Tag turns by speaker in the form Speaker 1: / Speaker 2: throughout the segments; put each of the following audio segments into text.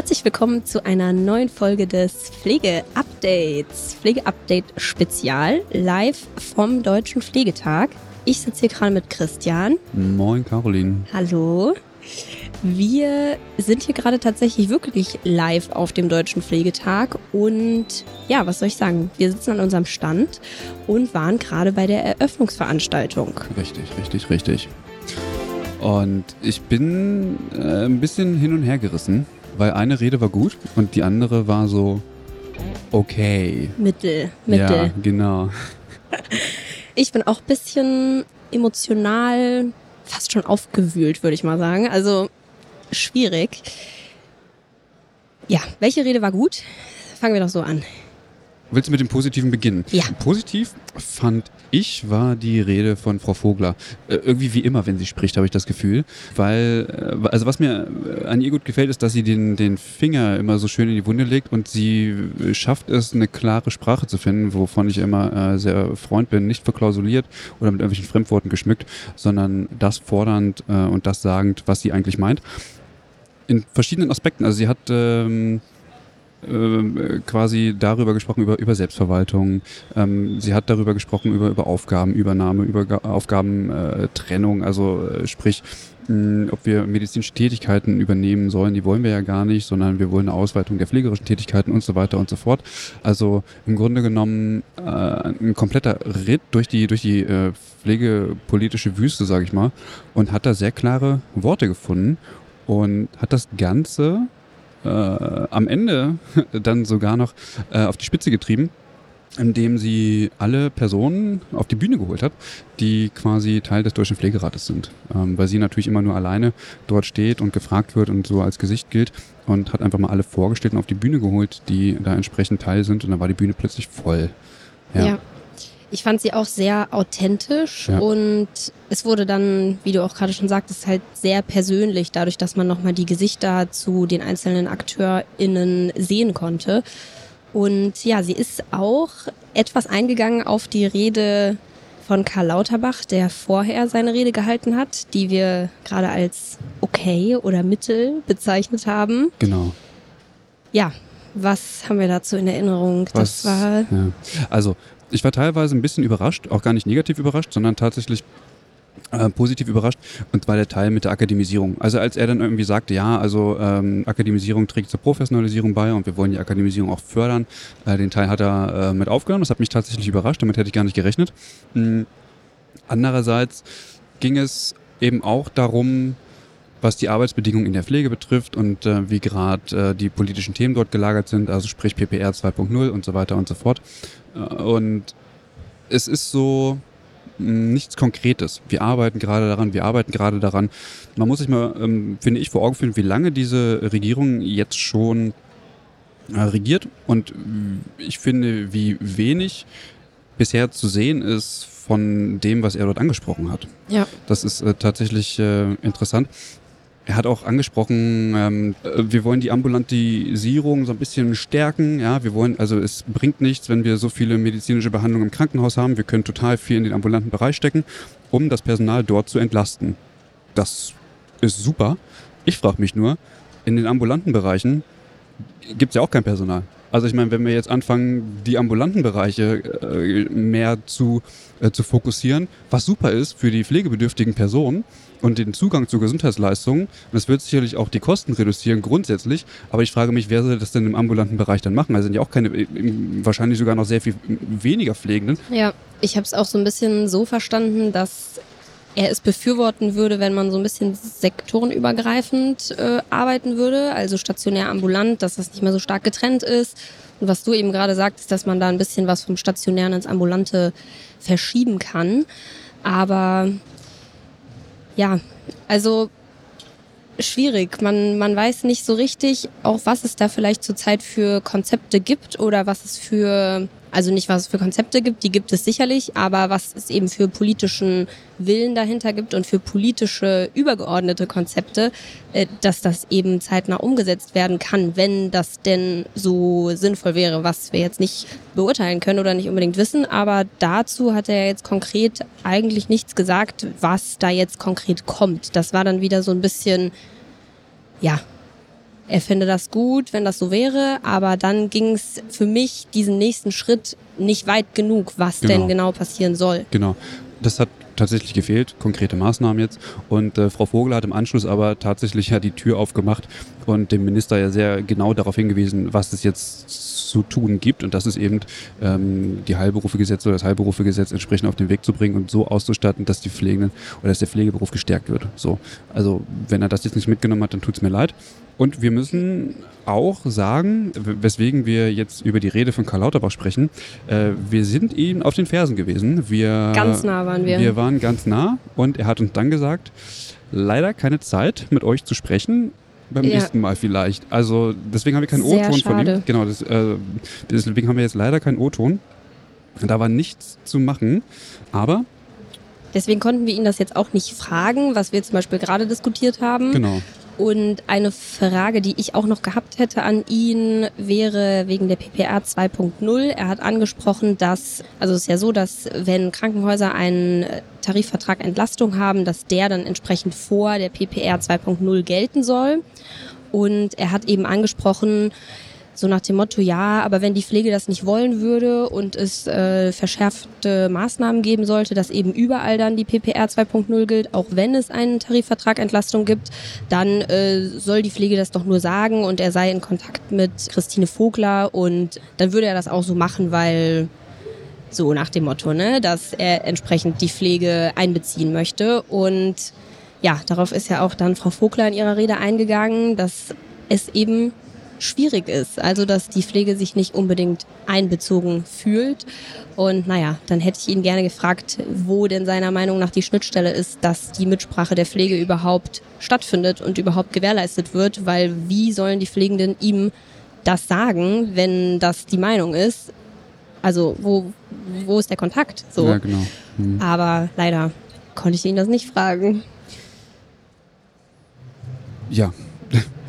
Speaker 1: Herzlich willkommen zu einer neuen Folge des Pflege-Updates. Pflege-Update Spezial, live vom Deutschen Pflegetag. Ich sitze hier gerade mit Christian.
Speaker 2: Moin, Caroline.
Speaker 1: Hallo. Wir sind hier gerade tatsächlich wirklich live auf dem Deutschen Pflegetag und ja, was soll ich sagen? Wir sitzen an unserem Stand und waren gerade bei der Eröffnungsveranstaltung.
Speaker 2: Richtig, richtig, richtig. Und ich bin äh, ein bisschen hin und her gerissen, weil eine Rede war gut und die andere war so okay.
Speaker 1: Mittel, Mittel.
Speaker 2: Ja, genau.
Speaker 1: Ich bin auch ein bisschen emotional fast schon aufgewühlt, würde ich mal sagen. Also schwierig. Ja, welche Rede war gut? Fangen wir doch so an.
Speaker 2: Willst du mit dem Positiven beginnen?
Speaker 1: Ja.
Speaker 2: Positiv fand ich war die Rede von Frau Vogler. Äh, irgendwie wie immer, wenn sie spricht, habe ich das Gefühl. Weil, äh, also was mir an ihr gut gefällt, ist, dass sie den, den Finger immer so schön in die Wunde legt und sie schafft es, eine klare Sprache zu finden, wovon ich immer äh, sehr Freund bin. Nicht verklausuliert oder mit irgendwelchen Fremdworten geschmückt, sondern das fordernd äh, und das sagend, was sie eigentlich meint. In verschiedenen Aspekten. Also sie hat ähm, äh, quasi darüber gesprochen, über, über Selbstverwaltung. Ähm, sie hat darüber gesprochen, über, über Aufgabenübernahme, über Ga Aufgabentrennung, also äh, sprich, ob wir medizinische Tätigkeiten übernehmen sollen, die wollen wir ja gar nicht, sondern wir wollen eine Ausweitung der pflegerischen Tätigkeiten und so weiter und so fort. Also im Grunde genommen äh, ein kompletter Ritt durch die, durch die äh, pflegepolitische Wüste, sage ich mal, und hat da sehr klare Worte gefunden und hat das Ganze äh, am Ende dann sogar noch äh, auf die Spitze getrieben, indem sie alle Personen auf die Bühne geholt hat, die quasi Teil des Deutschen Pflegerates sind. Ähm, weil sie natürlich immer nur alleine dort steht und gefragt wird und so als Gesicht gilt und hat einfach mal alle vorgestellt und auf die Bühne geholt, die da entsprechend Teil sind und dann war die Bühne plötzlich voll.
Speaker 1: ja. ja. Ich fand sie auch sehr authentisch ja. und es wurde dann, wie du auch gerade schon sagtest, halt sehr persönlich, dadurch, dass man nochmal die Gesichter zu den einzelnen AkteurInnen sehen konnte. Und ja, sie ist auch etwas eingegangen auf die Rede von Karl Lauterbach, der vorher seine Rede gehalten hat, die wir gerade als okay oder mittel bezeichnet haben.
Speaker 2: Genau.
Speaker 1: Ja, was haben wir dazu in Erinnerung?
Speaker 2: Was,
Speaker 1: das war.
Speaker 2: Ja. Also, ich war teilweise ein bisschen überrascht, auch gar nicht negativ überrascht, sondern tatsächlich äh, positiv überrascht und zwar der Teil mit der Akademisierung. Also als er dann irgendwie sagte, ja, also ähm, Akademisierung trägt zur Professionalisierung bei und wir wollen die Akademisierung auch fördern, äh, den Teil hat er äh, mit aufgenommen. Das hat mich tatsächlich überrascht, damit hätte ich gar nicht gerechnet. Mhm. Andererseits ging es eben auch darum, was die Arbeitsbedingungen in der Pflege betrifft und äh, wie gerade äh, die politischen Themen dort gelagert sind, also sprich PPR 2.0 und so weiter und so fort. Äh, und es ist so hm, nichts Konkretes. Wir arbeiten gerade daran, wir arbeiten gerade daran. Man muss sich mal, ähm, finde ich, vor Augen führen, wie lange diese Regierung jetzt schon äh, regiert und ich finde, wie wenig bisher zu sehen ist von dem, was er dort angesprochen hat.
Speaker 1: Ja.
Speaker 2: Das ist äh, tatsächlich äh, interessant. Er hat auch angesprochen, ähm, wir wollen die Ambulantisierung so ein bisschen stärken. Ja, wir wollen, also es bringt nichts, wenn wir so viele medizinische Behandlungen im Krankenhaus haben. Wir können total viel in den ambulanten Bereich stecken, um das Personal dort zu entlasten. Das ist super. Ich frage mich nur, in den ambulanten Bereichen gibt es ja auch kein Personal. Also ich meine, wenn wir jetzt anfangen, die ambulanten Bereiche äh, mehr zu, äh, zu fokussieren, was super ist für die pflegebedürftigen Personen, und den Zugang zu Gesundheitsleistungen. Das wird sicherlich auch die Kosten reduzieren grundsätzlich. Aber ich frage mich, wer soll das denn im ambulanten Bereich dann machen? Also sind ja auch keine, äh, wahrscheinlich sogar noch sehr viel weniger Pflegenden.
Speaker 1: Ja, ich habe es auch so ein bisschen so verstanden, dass er es befürworten würde, wenn man so ein bisschen sektorenübergreifend äh, arbeiten würde, also stationär ambulant, dass das nicht mehr so stark getrennt ist. Und was du eben gerade sagtest, dass man da ein bisschen was vom Stationären ins Ambulante verschieben kann. Aber ja, also schwierig. Man, man weiß nicht so richtig, auch was es da vielleicht zurzeit für Konzepte gibt oder was es für also nicht, was es für Konzepte gibt, die gibt es sicherlich, aber was es eben für politischen Willen dahinter gibt und für politische übergeordnete Konzepte, äh, dass das eben zeitnah umgesetzt werden kann, wenn das denn so sinnvoll wäre, was wir jetzt nicht beurteilen können oder nicht unbedingt wissen. Aber dazu hat er jetzt konkret eigentlich nichts gesagt, was da jetzt konkret kommt. Das war dann wieder so ein bisschen, ja, er finde das gut, wenn das so wäre, aber dann ging es für mich diesen nächsten Schritt nicht weit genug, was genau. denn genau passieren soll.
Speaker 2: Genau. Das hat tatsächlich gefehlt, konkrete Maßnahmen jetzt. Und äh, Frau Vogel hat im Anschluss aber tatsächlich ja die Tür aufgemacht und dem Minister ja sehr genau darauf hingewiesen, was es jetzt zu tun gibt. Und das ist eben ähm, die Heilberufegesetz oder das Heilberufegesetz entsprechend auf den Weg zu bringen und so auszustatten, dass die Pflegenden oder dass der Pflegeberuf gestärkt wird. So. Also wenn er das jetzt nicht mitgenommen hat, dann tut es mir leid. Und wir müssen auch sagen, weswegen wir jetzt über die Rede von Karl Lauterbach sprechen, äh, wir sind ihm auf den Fersen gewesen. Wir,
Speaker 1: ganz nah waren wir.
Speaker 2: Wir waren ganz nah und er hat uns dann gesagt, leider keine Zeit mit euch zu sprechen. Beim ja. nächsten Mal vielleicht. Also deswegen haben wir keinen O-Ton von ihm. Genau, das, äh, deswegen haben wir jetzt leider keinen O-Ton. Da war nichts zu machen. Aber
Speaker 1: Deswegen konnten wir ihn das jetzt auch nicht fragen, was wir zum Beispiel gerade diskutiert haben.
Speaker 2: Genau.
Speaker 1: Und eine Frage, die ich auch noch gehabt hätte an ihn, wäre wegen der PPR 2.0. Er hat angesprochen, dass, also es ist ja so, dass wenn Krankenhäuser einen Tarifvertrag Entlastung haben, dass der dann entsprechend vor der PPR 2.0 gelten soll. Und er hat eben angesprochen, so nach dem Motto, ja, aber wenn die Pflege das nicht wollen würde und es äh, verschärfte Maßnahmen geben sollte, dass eben überall dann die PPR 2.0 gilt, auch wenn es einen Tarifvertrag Entlastung gibt, dann äh, soll die Pflege das doch nur sagen und er sei in Kontakt mit Christine Vogler und dann würde er das auch so machen, weil so nach dem Motto, ne, dass er entsprechend die Pflege einbeziehen möchte. Und ja, darauf ist ja auch dann Frau Vogler in ihrer Rede eingegangen, dass es eben schwierig ist. Also, dass die Pflege sich nicht unbedingt einbezogen fühlt. Und naja, dann hätte ich ihn gerne gefragt, wo denn seiner Meinung nach die Schnittstelle ist, dass die Mitsprache der Pflege überhaupt stattfindet und überhaupt gewährleistet wird, weil wie sollen die Pflegenden ihm das sagen, wenn das die Meinung ist? Also, wo, wo ist der Kontakt? So.
Speaker 2: Ja, genau. Mhm.
Speaker 1: Aber leider konnte ich ihn das nicht fragen.
Speaker 2: Ja,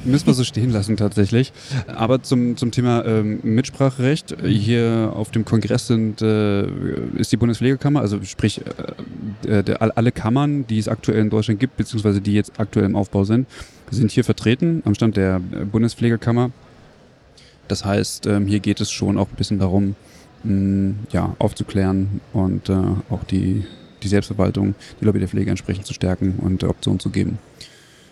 Speaker 2: Müssen wir so stehen lassen tatsächlich. Aber zum, zum Thema ähm, Mitspracherecht. Hier auf dem Kongress sind, äh, ist die Bundespflegekammer, also sprich äh, äh der, alle Kammern, die es aktuell in Deutschland gibt, beziehungsweise die jetzt aktuell im Aufbau sind, sind hier vertreten am Stand der Bundespflegekammer. Das heißt, ähm, hier geht es schon auch ein bisschen darum, mh, ja, aufzuklären und äh, auch die, die Selbstverwaltung, die Lobby der Pflege entsprechend zu stärken und Optionen zu geben.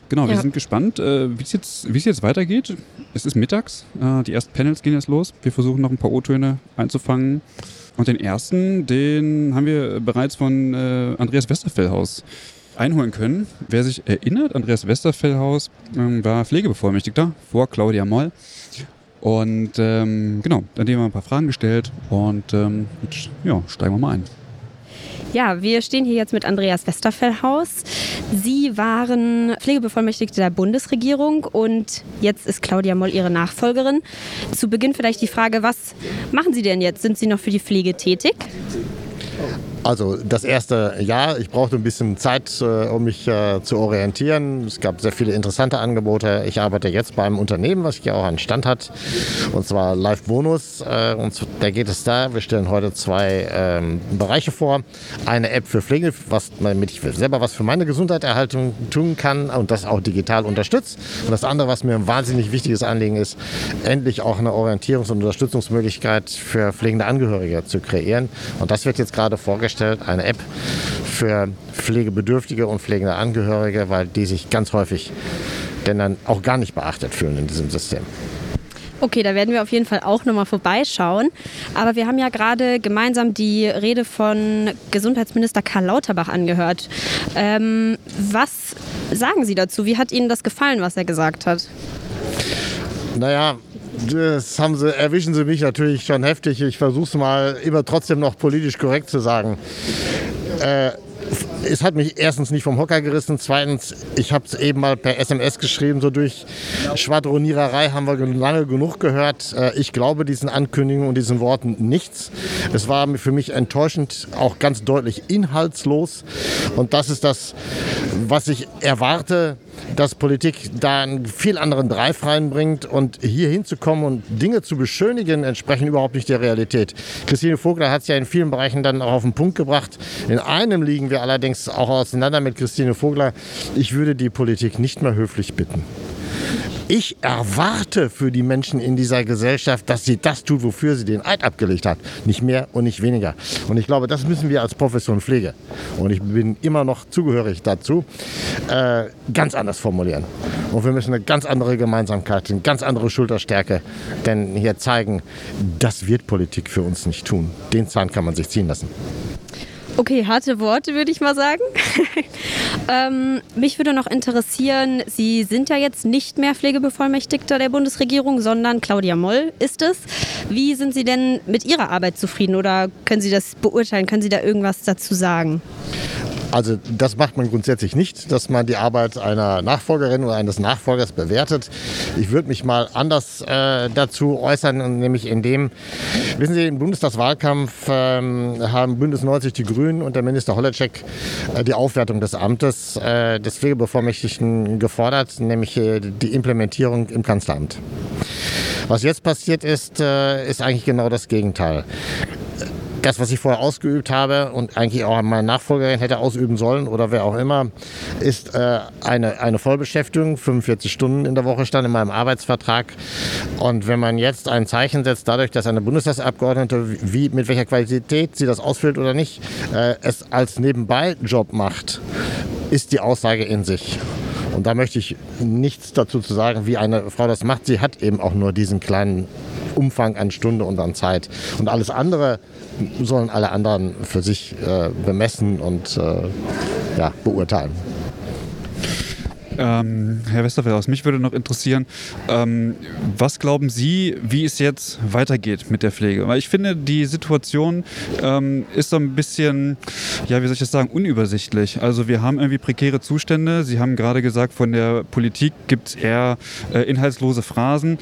Speaker 2: Genau, ja. wir sind gespannt, äh, wie es jetzt, weitergeht. Es ist mittags, äh, die ersten Panels gehen jetzt los. Wir versuchen noch ein paar O-Töne einzufangen. Und den ersten, den haben wir bereits von äh, Andreas Westerfellhaus einholen können. Wer sich erinnert, Andreas Westerfellhaus ähm, war Pflegebevollmächtigter vor Claudia Moll. Und ähm, genau, dann haben wir ein paar Fragen gestellt und ähm, jetzt, ja, steigen wir mal ein.
Speaker 1: Ja, wir stehen hier jetzt mit Andreas Westerfellhaus. Sie waren Pflegebevollmächtigte der Bundesregierung und jetzt ist Claudia Moll Ihre Nachfolgerin. Zu Beginn vielleicht die Frage, was machen Sie denn jetzt? Sind Sie noch für die Pflege tätig?
Speaker 3: Also das erste Jahr, ich brauchte ein bisschen Zeit, äh, um mich äh, zu orientieren. Es gab sehr viele interessante Angebote. Ich arbeite jetzt bei einem Unternehmen, was hier auch einen Stand hat, und zwar Live Bonus. Äh, und da geht es da, wir stellen heute zwei ähm, Bereiche vor. Eine App für Pflege, was, damit ich selber was für meine Gesundheitserhaltung tun kann und das auch digital unterstützt. Und das andere, was mir ein wahnsinnig wichtiges Anliegen ist, endlich auch eine Orientierungs- und Unterstützungsmöglichkeit für pflegende Angehörige zu kreieren. Und das wird jetzt gerade vorgestellt vorgestellt, eine App für Pflegebedürftige und pflegende Angehörige, weil die sich ganz häufig denn dann auch gar nicht beachtet fühlen in diesem System.
Speaker 1: Okay, da werden wir auf jeden Fall auch nochmal vorbeischauen. Aber wir haben ja gerade gemeinsam die Rede von Gesundheitsminister Karl Lauterbach angehört. Ähm, was sagen Sie dazu? Wie hat Ihnen das gefallen, was er gesagt hat?
Speaker 3: Naja, das haben sie, erwischen sie mich natürlich schon heftig. Ich versuche es mal immer trotzdem noch politisch korrekt zu sagen. Äh, es hat mich erstens nicht vom Hocker gerissen, zweitens, ich habe es eben mal per SMS geschrieben, so durch Schwadroniererei haben wir lange genug gehört. Äh, ich glaube diesen Ankündigungen und diesen Worten nichts. Es war für mich enttäuschend, auch ganz deutlich inhaltslos. Und das ist das, was ich erwarte, dass Politik da einen viel anderen Drive reinbringt und hier hinzukommen und Dinge zu beschönigen, entsprechen überhaupt nicht der Realität. Christine Vogler hat es ja in vielen Bereichen dann auch auf den Punkt gebracht. In einem liegen wir allerdings auch auseinander mit Christine Vogler. Ich würde die Politik nicht mehr höflich bitten. Ich erwarte für die Menschen in dieser Gesellschaft, dass sie das tut, wofür sie den Eid abgelegt hat. Nicht mehr und nicht weniger. Und ich glaube, das müssen wir als Profession Pflege, und ich bin immer noch zugehörig dazu, äh, ganz anders formulieren. Und wir müssen eine ganz andere Gemeinsamkeit, eine ganz andere Schulterstärke denn hier zeigen, das wird Politik für uns nicht tun. Den Zahn kann man sich ziehen lassen.
Speaker 1: Okay, harte Worte würde ich mal sagen. ähm, mich würde noch interessieren, Sie sind ja jetzt nicht mehr Pflegebevollmächtigter der Bundesregierung, sondern Claudia Moll ist es. Wie sind Sie denn mit Ihrer Arbeit zufrieden oder können Sie das beurteilen? Können Sie da irgendwas dazu sagen?
Speaker 3: Also das macht man grundsätzlich nicht, dass man die Arbeit einer Nachfolgerin oder eines Nachfolgers bewertet. Ich würde mich mal anders äh, dazu äußern, nämlich in dem, wissen Sie, im Bundestagswahlkampf ähm, haben Bündnis 90 die Grünen und der Minister Holleczek äh, die Aufwertung des Amtes äh, des Pflegebevollmächtigten gefordert, nämlich äh, die Implementierung im Kanzleramt. Was jetzt passiert ist, äh, ist eigentlich genau das Gegenteil das, was ich vorher ausgeübt habe und eigentlich auch meine Nachfolgerin hätte ausüben sollen oder wer auch immer, ist äh, eine, eine Vollbeschäftigung. 45 Stunden in der Woche stand in meinem Arbeitsvertrag. Und wenn man jetzt ein Zeichen setzt, dadurch, dass eine Bundestagsabgeordnete, wie, mit welcher Qualität sie das ausfüllt oder nicht, äh, es als Nebenbei-Job macht, ist die Aussage in sich. Und da möchte ich nichts dazu zu sagen, wie eine Frau das macht. Sie hat eben auch nur diesen kleinen Umfang an Stunde und an Zeit. Und alles andere sollen alle anderen für sich äh, bemessen und äh, ja, beurteilen.
Speaker 2: Ähm, Herr Westerfeld, mich würde noch interessieren, ähm, was glauben Sie, wie es jetzt weitergeht mit der Pflege? Weil ich finde, die Situation ähm, ist so ein bisschen, ja, wie soll ich das sagen, unübersichtlich. Also wir haben irgendwie prekäre Zustände. Sie haben gerade gesagt, von der Politik gibt es eher äh, inhaltslose Phrasen.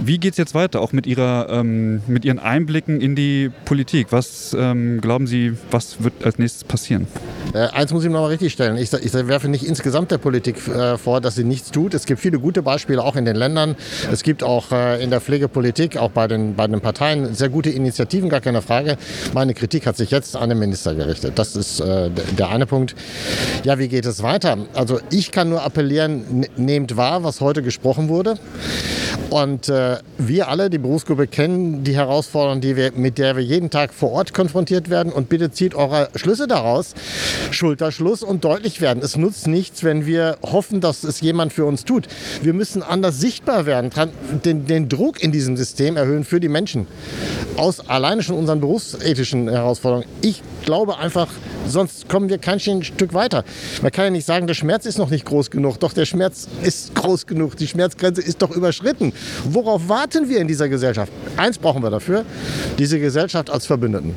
Speaker 2: Wie geht es jetzt weiter, auch mit, ihrer, ähm, mit Ihren Einblicken in die Politik? Was ähm, glauben Sie, was wird als nächstes passieren?
Speaker 3: Äh, eins muss ich noch mal richtig stellen. Ich, ich werfe nicht insgesamt der Politik äh, vor, dass sie nichts tut. Es gibt viele gute Beispiele auch in den Ländern. Es gibt auch äh, in der Pflegepolitik, auch bei den, bei den Parteien, sehr gute Initiativen, gar keine Frage. Meine Kritik hat sich jetzt an den Minister gerichtet. Das ist äh, der eine Punkt. Ja, wie geht es weiter? Also ich kann nur appellieren, nehmt wahr, was heute gesprochen wurde. Und äh, wir alle, die Berufsgruppe, kennen die Herausforderungen, die wir, mit der wir jeden Tag vor Ort konfrontiert werden. Und bitte zieht eure Schlüsse daraus. Schulterschluss und deutlich werden. Es nutzt nichts, wenn wir hoffen, dass es jemand für uns tut. Wir müssen anders sichtbar werden, den, den Druck in diesem System erhöhen für die Menschen. Aus alleine schon unseren berufsethischen Herausforderungen. Ich glaube einfach, sonst kommen wir kein Stück weiter. Man kann ja nicht sagen, der Schmerz ist noch nicht groß genug. Doch der Schmerz ist groß genug. Die Schmerzgrenze ist doch überschritten. Worauf warten wir in dieser Gesellschaft? Eins brauchen wir dafür, diese Gesellschaft als Verbündeten.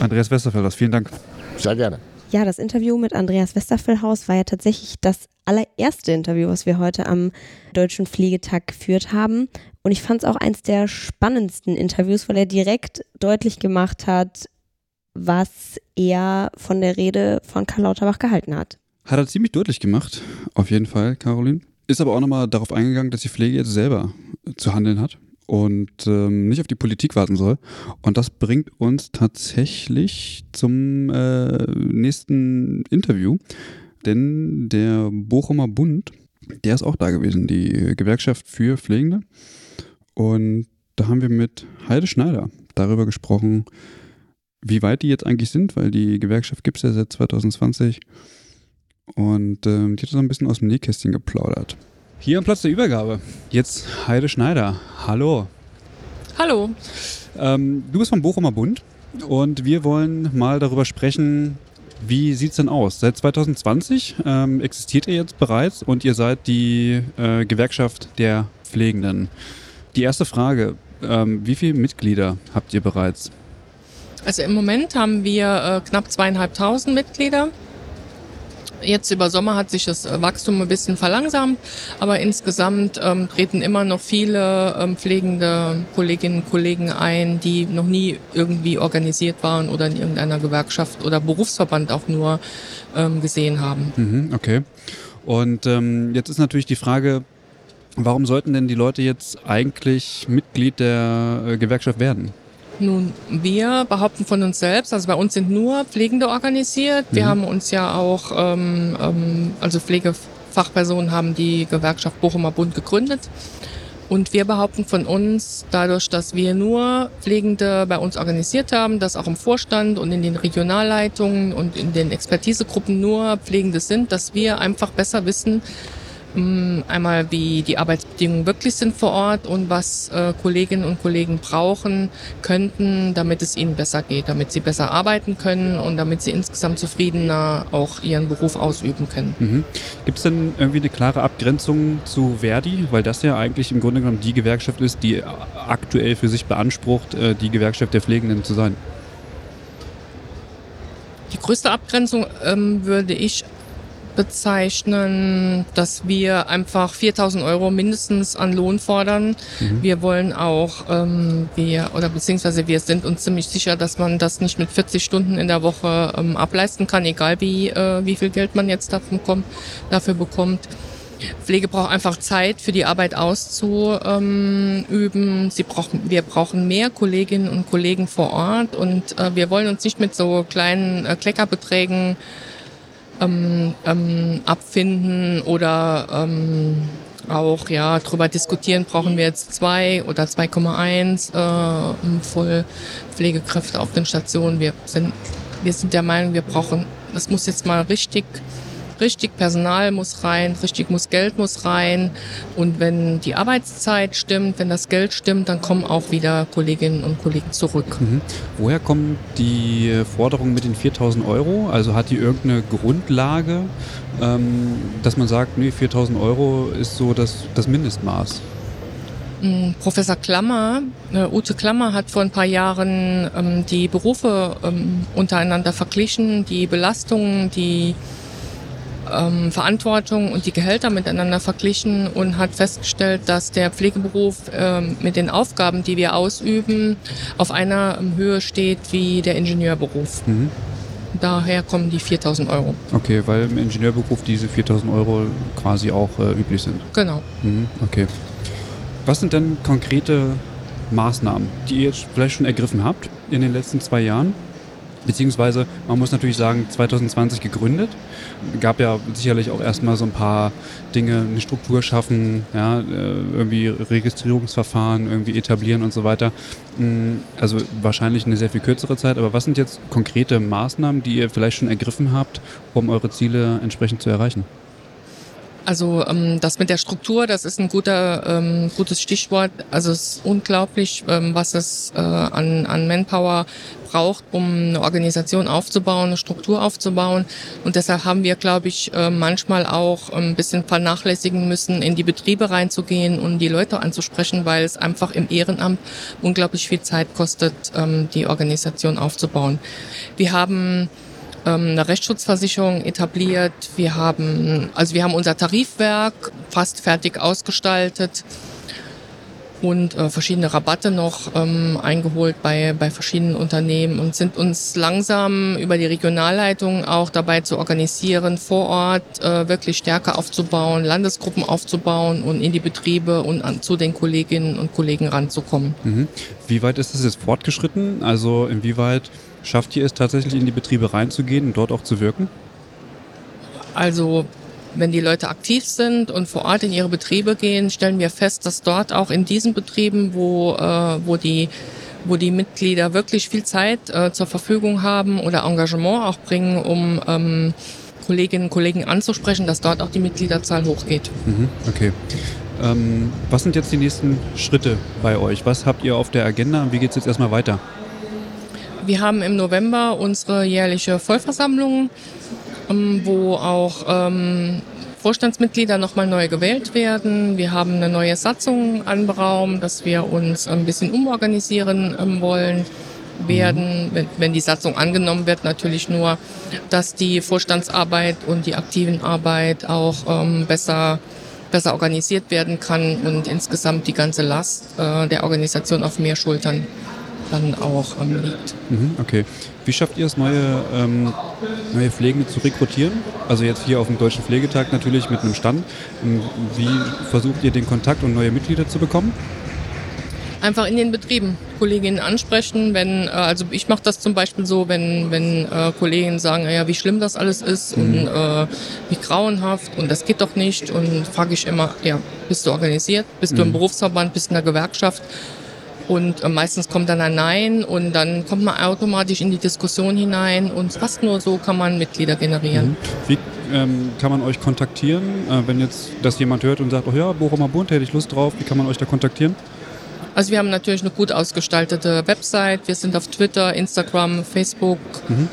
Speaker 2: Andreas Westerfelders, vielen Dank.
Speaker 3: Sehr gerne.
Speaker 1: Ja, das Interview mit Andreas Westerfeldhaus war ja tatsächlich das allererste Interview, was wir heute am Deutschen Pflegetag geführt haben. Und ich fand es auch eins der spannendsten Interviews, weil er direkt deutlich gemacht hat, was er von der Rede von Karl Lauterbach gehalten hat.
Speaker 2: Hat er ziemlich deutlich gemacht, auf jeden Fall, Caroline. Ist aber auch nochmal darauf eingegangen, dass die Pflege jetzt selber zu handeln hat und ähm, nicht auf die Politik warten soll. Und das bringt uns tatsächlich zum äh, nächsten Interview. Denn der Bochumer Bund, der ist auch da gewesen, die Gewerkschaft für Pflegende. Und da haben wir mit Heide Schneider darüber gesprochen, wie weit die jetzt eigentlich sind, weil die Gewerkschaft gibt es ja seit 2020. Und ähm, die hat so ein bisschen aus dem Nähkästchen geplaudert. Hier am Platz der Übergabe. Jetzt Heide Schneider. Hallo.
Speaker 4: Hallo.
Speaker 2: Ähm, du bist vom Bochumer Bund und wir wollen mal darüber sprechen, wie sieht es denn aus? Seit 2020 ähm, existiert ihr jetzt bereits und ihr seid die äh, Gewerkschaft der Pflegenden. Die erste Frage, ähm, wie viele Mitglieder habt ihr bereits?
Speaker 4: Also im Moment haben wir äh, knapp zweieinhalbtausend Mitglieder. Jetzt über Sommer hat sich das Wachstum ein bisschen verlangsamt, aber insgesamt ähm, treten immer noch viele ähm, pflegende Kolleginnen und Kollegen ein, die noch nie irgendwie organisiert waren oder in irgendeiner Gewerkschaft oder Berufsverband auch nur ähm, gesehen haben.
Speaker 2: Mhm, okay. Und ähm, jetzt ist natürlich die Frage, warum sollten denn die Leute jetzt eigentlich Mitglied der äh, Gewerkschaft werden?
Speaker 4: Nun, wir behaupten von uns selbst, also bei uns sind nur Pflegende organisiert. Wir mhm. haben uns ja auch, ähm, ähm, also Pflegefachpersonen haben die Gewerkschaft Bochumer Bund gegründet. Und wir behaupten von uns, dadurch, dass wir nur Pflegende bei uns organisiert haben, dass auch im Vorstand und in den Regionalleitungen und in den Expertisegruppen nur Pflegende sind, dass wir einfach besser wissen, einmal, wie die Arbeitsbedingungen wirklich sind vor Ort und was äh, Kolleginnen und Kollegen brauchen könnten, damit es ihnen besser geht, damit sie besser arbeiten können und damit sie insgesamt zufriedener auch ihren Beruf ausüben können.
Speaker 2: Mhm. Gibt es denn irgendwie eine klare Abgrenzung zu Verdi? Weil das ja eigentlich im Grunde genommen die Gewerkschaft ist, die aktuell für sich beansprucht, äh, die Gewerkschaft der Pflegenden zu sein.
Speaker 4: Die größte Abgrenzung ähm, würde ich bezeichnen, dass wir einfach 4000 Euro mindestens an Lohn fordern. Mhm. Wir wollen auch, ähm, wir, oder beziehungsweise wir sind uns ziemlich sicher, dass man das nicht mit 40 Stunden in der Woche ähm, ableisten kann, egal wie, äh, wie viel Geld man jetzt davon kommt, dafür bekommt. Pflege braucht einfach Zeit für die Arbeit auszuüben. Sie brauchen, wir brauchen mehr Kolleginnen und Kollegen vor Ort und äh, wir wollen uns nicht mit so kleinen äh, Kleckerbeträgen ähm, ähm, abfinden oder ähm, auch ja drüber diskutieren, brauchen wir jetzt zwei oder 2,1 äh, Vollpflegekräfte auf den Stationen. Wir sind, wir sind der Meinung, wir brauchen, das muss jetzt mal richtig richtig Personal muss rein, richtig muss Geld muss rein. Und wenn die Arbeitszeit stimmt, wenn das Geld stimmt, dann kommen auch wieder Kolleginnen und Kollegen zurück. Mhm.
Speaker 2: Woher kommen die Forderungen mit den 4000 Euro? Also hat die irgendeine Grundlage, ähm, dass man sagt, nee, 4000 Euro ist so das, das Mindestmaß?
Speaker 4: Mm, Professor Klammer, äh, Ute Klammer hat vor ein paar Jahren ähm, die Berufe ähm, untereinander verglichen, die Belastungen, die ähm, Verantwortung und die Gehälter miteinander verglichen und hat festgestellt, dass der Pflegeberuf ähm, mit den Aufgaben, die wir ausüben, auf einer Höhe steht wie der Ingenieurberuf. Mhm. Daher kommen die 4000 Euro.
Speaker 2: Okay, weil im Ingenieurberuf diese 4000 Euro quasi auch äh, üblich sind.
Speaker 4: Genau.
Speaker 2: Mhm, okay. Was sind denn konkrete Maßnahmen, die ihr jetzt vielleicht schon ergriffen habt in den letzten zwei Jahren? Beziehungsweise, man muss natürlich sagen, 2020 gegründet. Gab ja sicherlich auch erstmal so ein paar Dinge, eine Struktur schaffen, ja, äh, irgendwie Registrierungsverfahren irgendwie etablieren und so weiter. Mm, also wahrscheinlich eine sehr viel kürzere Zeit. Aber was sind jetzt konkrete Maßnahmen, die ihr vielleicht schon ergriffen habt, um eure Ziele entsprechend zu erreichen?
Speaker 4: Also ähm, das mit der Struktur, das ist ein guter, ähm, gutes Stichwort. Also es ist unglaublich, ähm, was es äh, an, an Manpower braucht, um eine Organisation aufzubauen, eine Struktur aufzubauen. Und deshalb haben wir, glaube ich, äh, manchmal auch ein bisschen vernachlässigen müssen, in die Betriebe reinzugehen und die Leute anzusprechen, weil es einfach im Ehrenamt unglaublich viel Zeit kostet, ähm, die Organisation aufzubauen. Wir haben ähm, eine Rechtsschutzversicherung etabliert. Wir haben, also wir haben unser Tarifwerk fast fertig ausgestaltet. und äh, verschiedene Rabatte noch ähm, eingeholt bei, bei verschiedenen Unternehmen und sind uns langsam über die Regionalleitung auch dabei zu organisieren, vor Ort äh, wirklich stärker aufzubauen, Landesgruppen aufzubauen und in die Betriebe und an, zu den Kolleginnen und Kollegen ranzukommen.
Speaker 2: Mhm. Wie weit ist das jetzt fortgeschritten? Also inwieweit schafft ihr es tatsächlich in die Betriebe reinzugehen und dort auch zu wirken?
Speaker 4: Also wenn die Leute aktiv sind und vor Ort in ihre Betriebe gehen, stellen wir fest, dass dort auch in diesen Betrieben, wo, äh, wo die wo die Mitglieder wirklich viel Zeit äh, zur Verfügung haben oder Engagement auch bringen, um ähm, Kolleginnen und Kollegen anzusprechen, dass dort auch die Mitgliederzahl hochgeht.
Speaker 2: Mhm, okay. Ähm, was sind jetzt die nächsten Schritte bei euch? Was habt ihr auf der Agenda und wie geht es jetzt erstmal weiter?
Speaker 4: Wir haben im November unsere jährliche Vollversammlung ähm, wo auch ähm, Vorstandsmitglieder nochmal neu gewählt werden. Wir haben eine neue Satzung anberaumt, dass wir uns ein bisschen umorganisieren ähm, wollen werden, wenn, wenn die Satzung angenommen wird, natürlich nur, dass die Vorstandsarbeit und die aktiven Arbeit auch ähm, besser besser organisiert werden kann und insgesamt die ganze Last äh, der Organisation auf mehr Schultern dann auch ähm, liegt.
Speaker 2: Mhm, okay. Wie schafft ihr es, neue, ähm, neue Pflegende zu rekrutieren? Also jetzt hier auf dem Deutschen Pflegetag natürlich mit einem Stand. Ähm, wie versucht ihr den Kontakt und neue Mitglieder zu bekommen?
Speaker 4: Einfach in den Betrieben Kolleginnen ansprechen, wenn, äh, also ich mache das zum Beispiel so, wenn, wenn äh, Kollegen sagen, ja, wie schlimm das alles ist mhm. und äh, wie grauenhaft und das geht doch nicht und frage ich immer, ja, bist du organisiert, bist mhm. du im mhm. Berufsverband, bist du in der Gewerkschaft und äh, meistens kommt dann ein Nein und dann kommt man automatisch in die Diskussion hinein und fast nur so kann man Mitglieder generieren. Mhm.
Speaker 2: Wie ähm, kann man euch kontaktieren, äh, wenn jetzt das jemand hört und sagt, oh ja, Bochumer Bund, hätte ich Lust drauf, wie kann man euch da kontaktieren?
Speaker 4: Also wir haben natürlich eine gut ausgestaltete Website, wir sind auf Twitter, Instagram, Facebook. Mhm.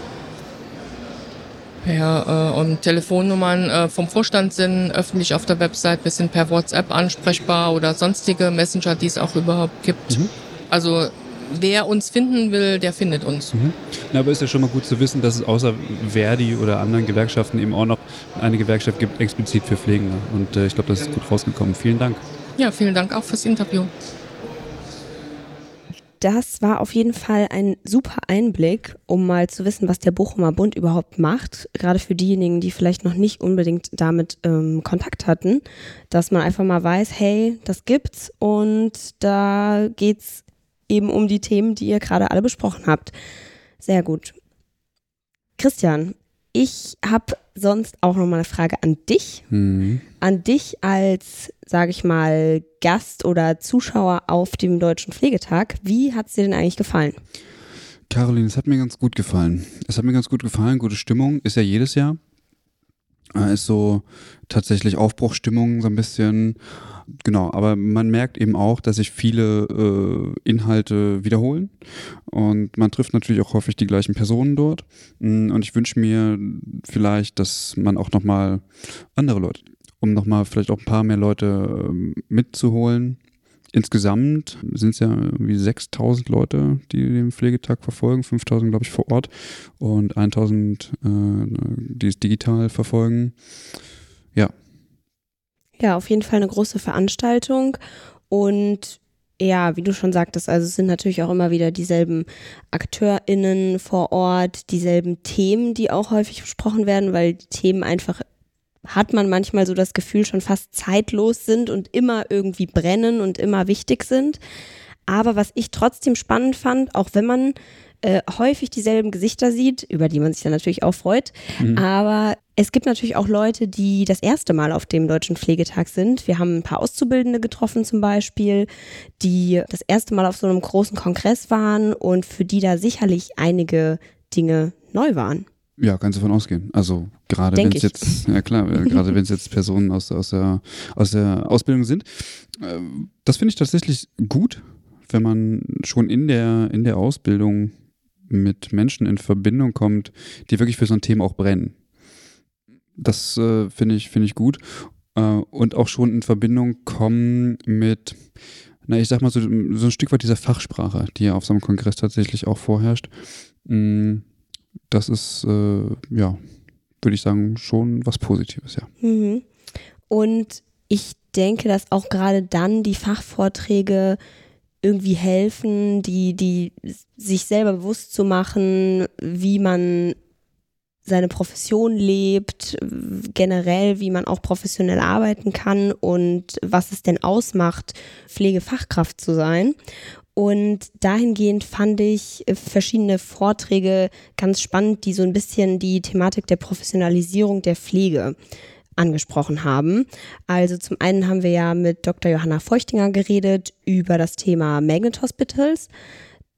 Speaker 4: Ja, äh, und Telefonnummern äh, vom Vorstand sind öffentlich auf der Website. Wir sind per WhatsApp ansprechbar oder sonstige Messenger, die es auch überhaupt gibt. Mhm. Also wer uns finden will, der findet uns. Mhm.
Speaker 2: Na, aber ist ja schon mal gut zu wissen, dass es außer Verdi oder anderen Gewerkschaften eben auch noch eine Gewerkschaft gibt, explizit für Pflegende. Und äh, ich glaube, das ist gut rausgekommen. Vielen Dank.
Speaker 4: Ja, vielen Dank auch fürs Interview
Speaker 1: das war auf jeden Fall ein super Einblick, um mal zu wissen, was der Bochumer Bund überhaupt macht. Gerade für diejenigen, die vielleicht noch nicht unbedingt damit ähm, Kontakt hatten, dass man einfach mal weiß, hey, das gibt's und da geht's eben um die Themen, die ihr gerade alle besprochen habt. Sehr gut. Christian, ich habe sonst auch noch mal eine Frage an dich. Mhm. An dich als, sage ich mal, Gast oder Zuschauer auf dem Deutschen Pflegetag. Wie hat es dir denn eigentlich gefallen?
Speaker 2: Caroline, es hat mir ganz gut gefallen. Es hat mir ganz gut gefallen. Gute Stimmung ist ja jedes Jahr. Äh, ist so tatsächlich Aufbruchstimmung so ein bisschen. Genau, aber man merkt eben auch, dass sich viele äh, Inhalte wiederholen und man trifft natürlich auch häufig die gleichen Personen dort. Mm, und ich wünsche mir vielleicht, dass man auch nochmal andere Leute, um nochmal vielleicht auch ein paar mehr Leute äh, mitzuholen, Insgesamt sind es ja irgendwie 6000 Leute, die den Pflegetag verfolgen, 5000 glaube ich vor Ort und 1000, äh, die es digital verfolgen. Ja.
Speaker 1: Ja, auf jeden Fall eine große Veranstaltung und ja, wie du schon sagtest, also es sind natürlich auch immer wieder dieselben AkteurInnen vor Ort, dieselben Themen, die auch häufig besprochen werden, weil die Themen einfach hat man manchmal so das Gefühl, schon fast zeitlos sind und immer irgendwie brennen und immer wichtig sind. Aber was ich trotzdem spannend fand, auch wenn man äh, häufig dieselben Gesichter sieht, über die man sich dann natürlich auch freut, mhm. aber es gibt natürlich auch Leute, die das erste Mal auf dem Deutschen Pflegetag sind. Wir haben ein paar Auszubildende getroffen zum Beispiel, die das erste Mal auf so einem großen Kongress waren und für die da sicherlich einige Dinge neu waren.
Speaker 2: Ja, kannst du davon ausgehen. Also gerade wenn es jetzt, ja klar, gerade wenn es jetzt Personen aus, aus, der, aus der Ausbildung sind. Äh, das finde ich tatsächlich gut, wenn man schon in der, in der Ausbildung mit Menschen in Verbindung kommt, die wirklich für so ein Thema auch brennen. Das äh, finde ich, finde ich gut. Äh, und auch schon in Verbindung kommen mit, na, ich sag mal, so, so ein Stück weit dieser Fachsprache, die ja auf so einem Kongress tatsächlich auch vorherrscht. Mm, das ist, äh, ja, würde ich sagen, schon was Positives, ja.
Speaker 1: Mhm. Und ich denke, dass auch gerade dann die Fachvorträge irgendwie helfen, die, die sich selber bewusst zu machen, wie man seine Profession lebt, generell, wie man auch professionell arbeiten kann und was es denn ausmacht, Pflegefachkraft zu sein. Und dahingehend fand ich verschiedene Vorträge ganz spannend, die so ein bisschen die Thematik der Professionalisierung der Pflege angesprochen haben. Also zum einen haben wir ja mit Dr. Johanna Feuchtinger geredet über das Thema Magnet Hospitals.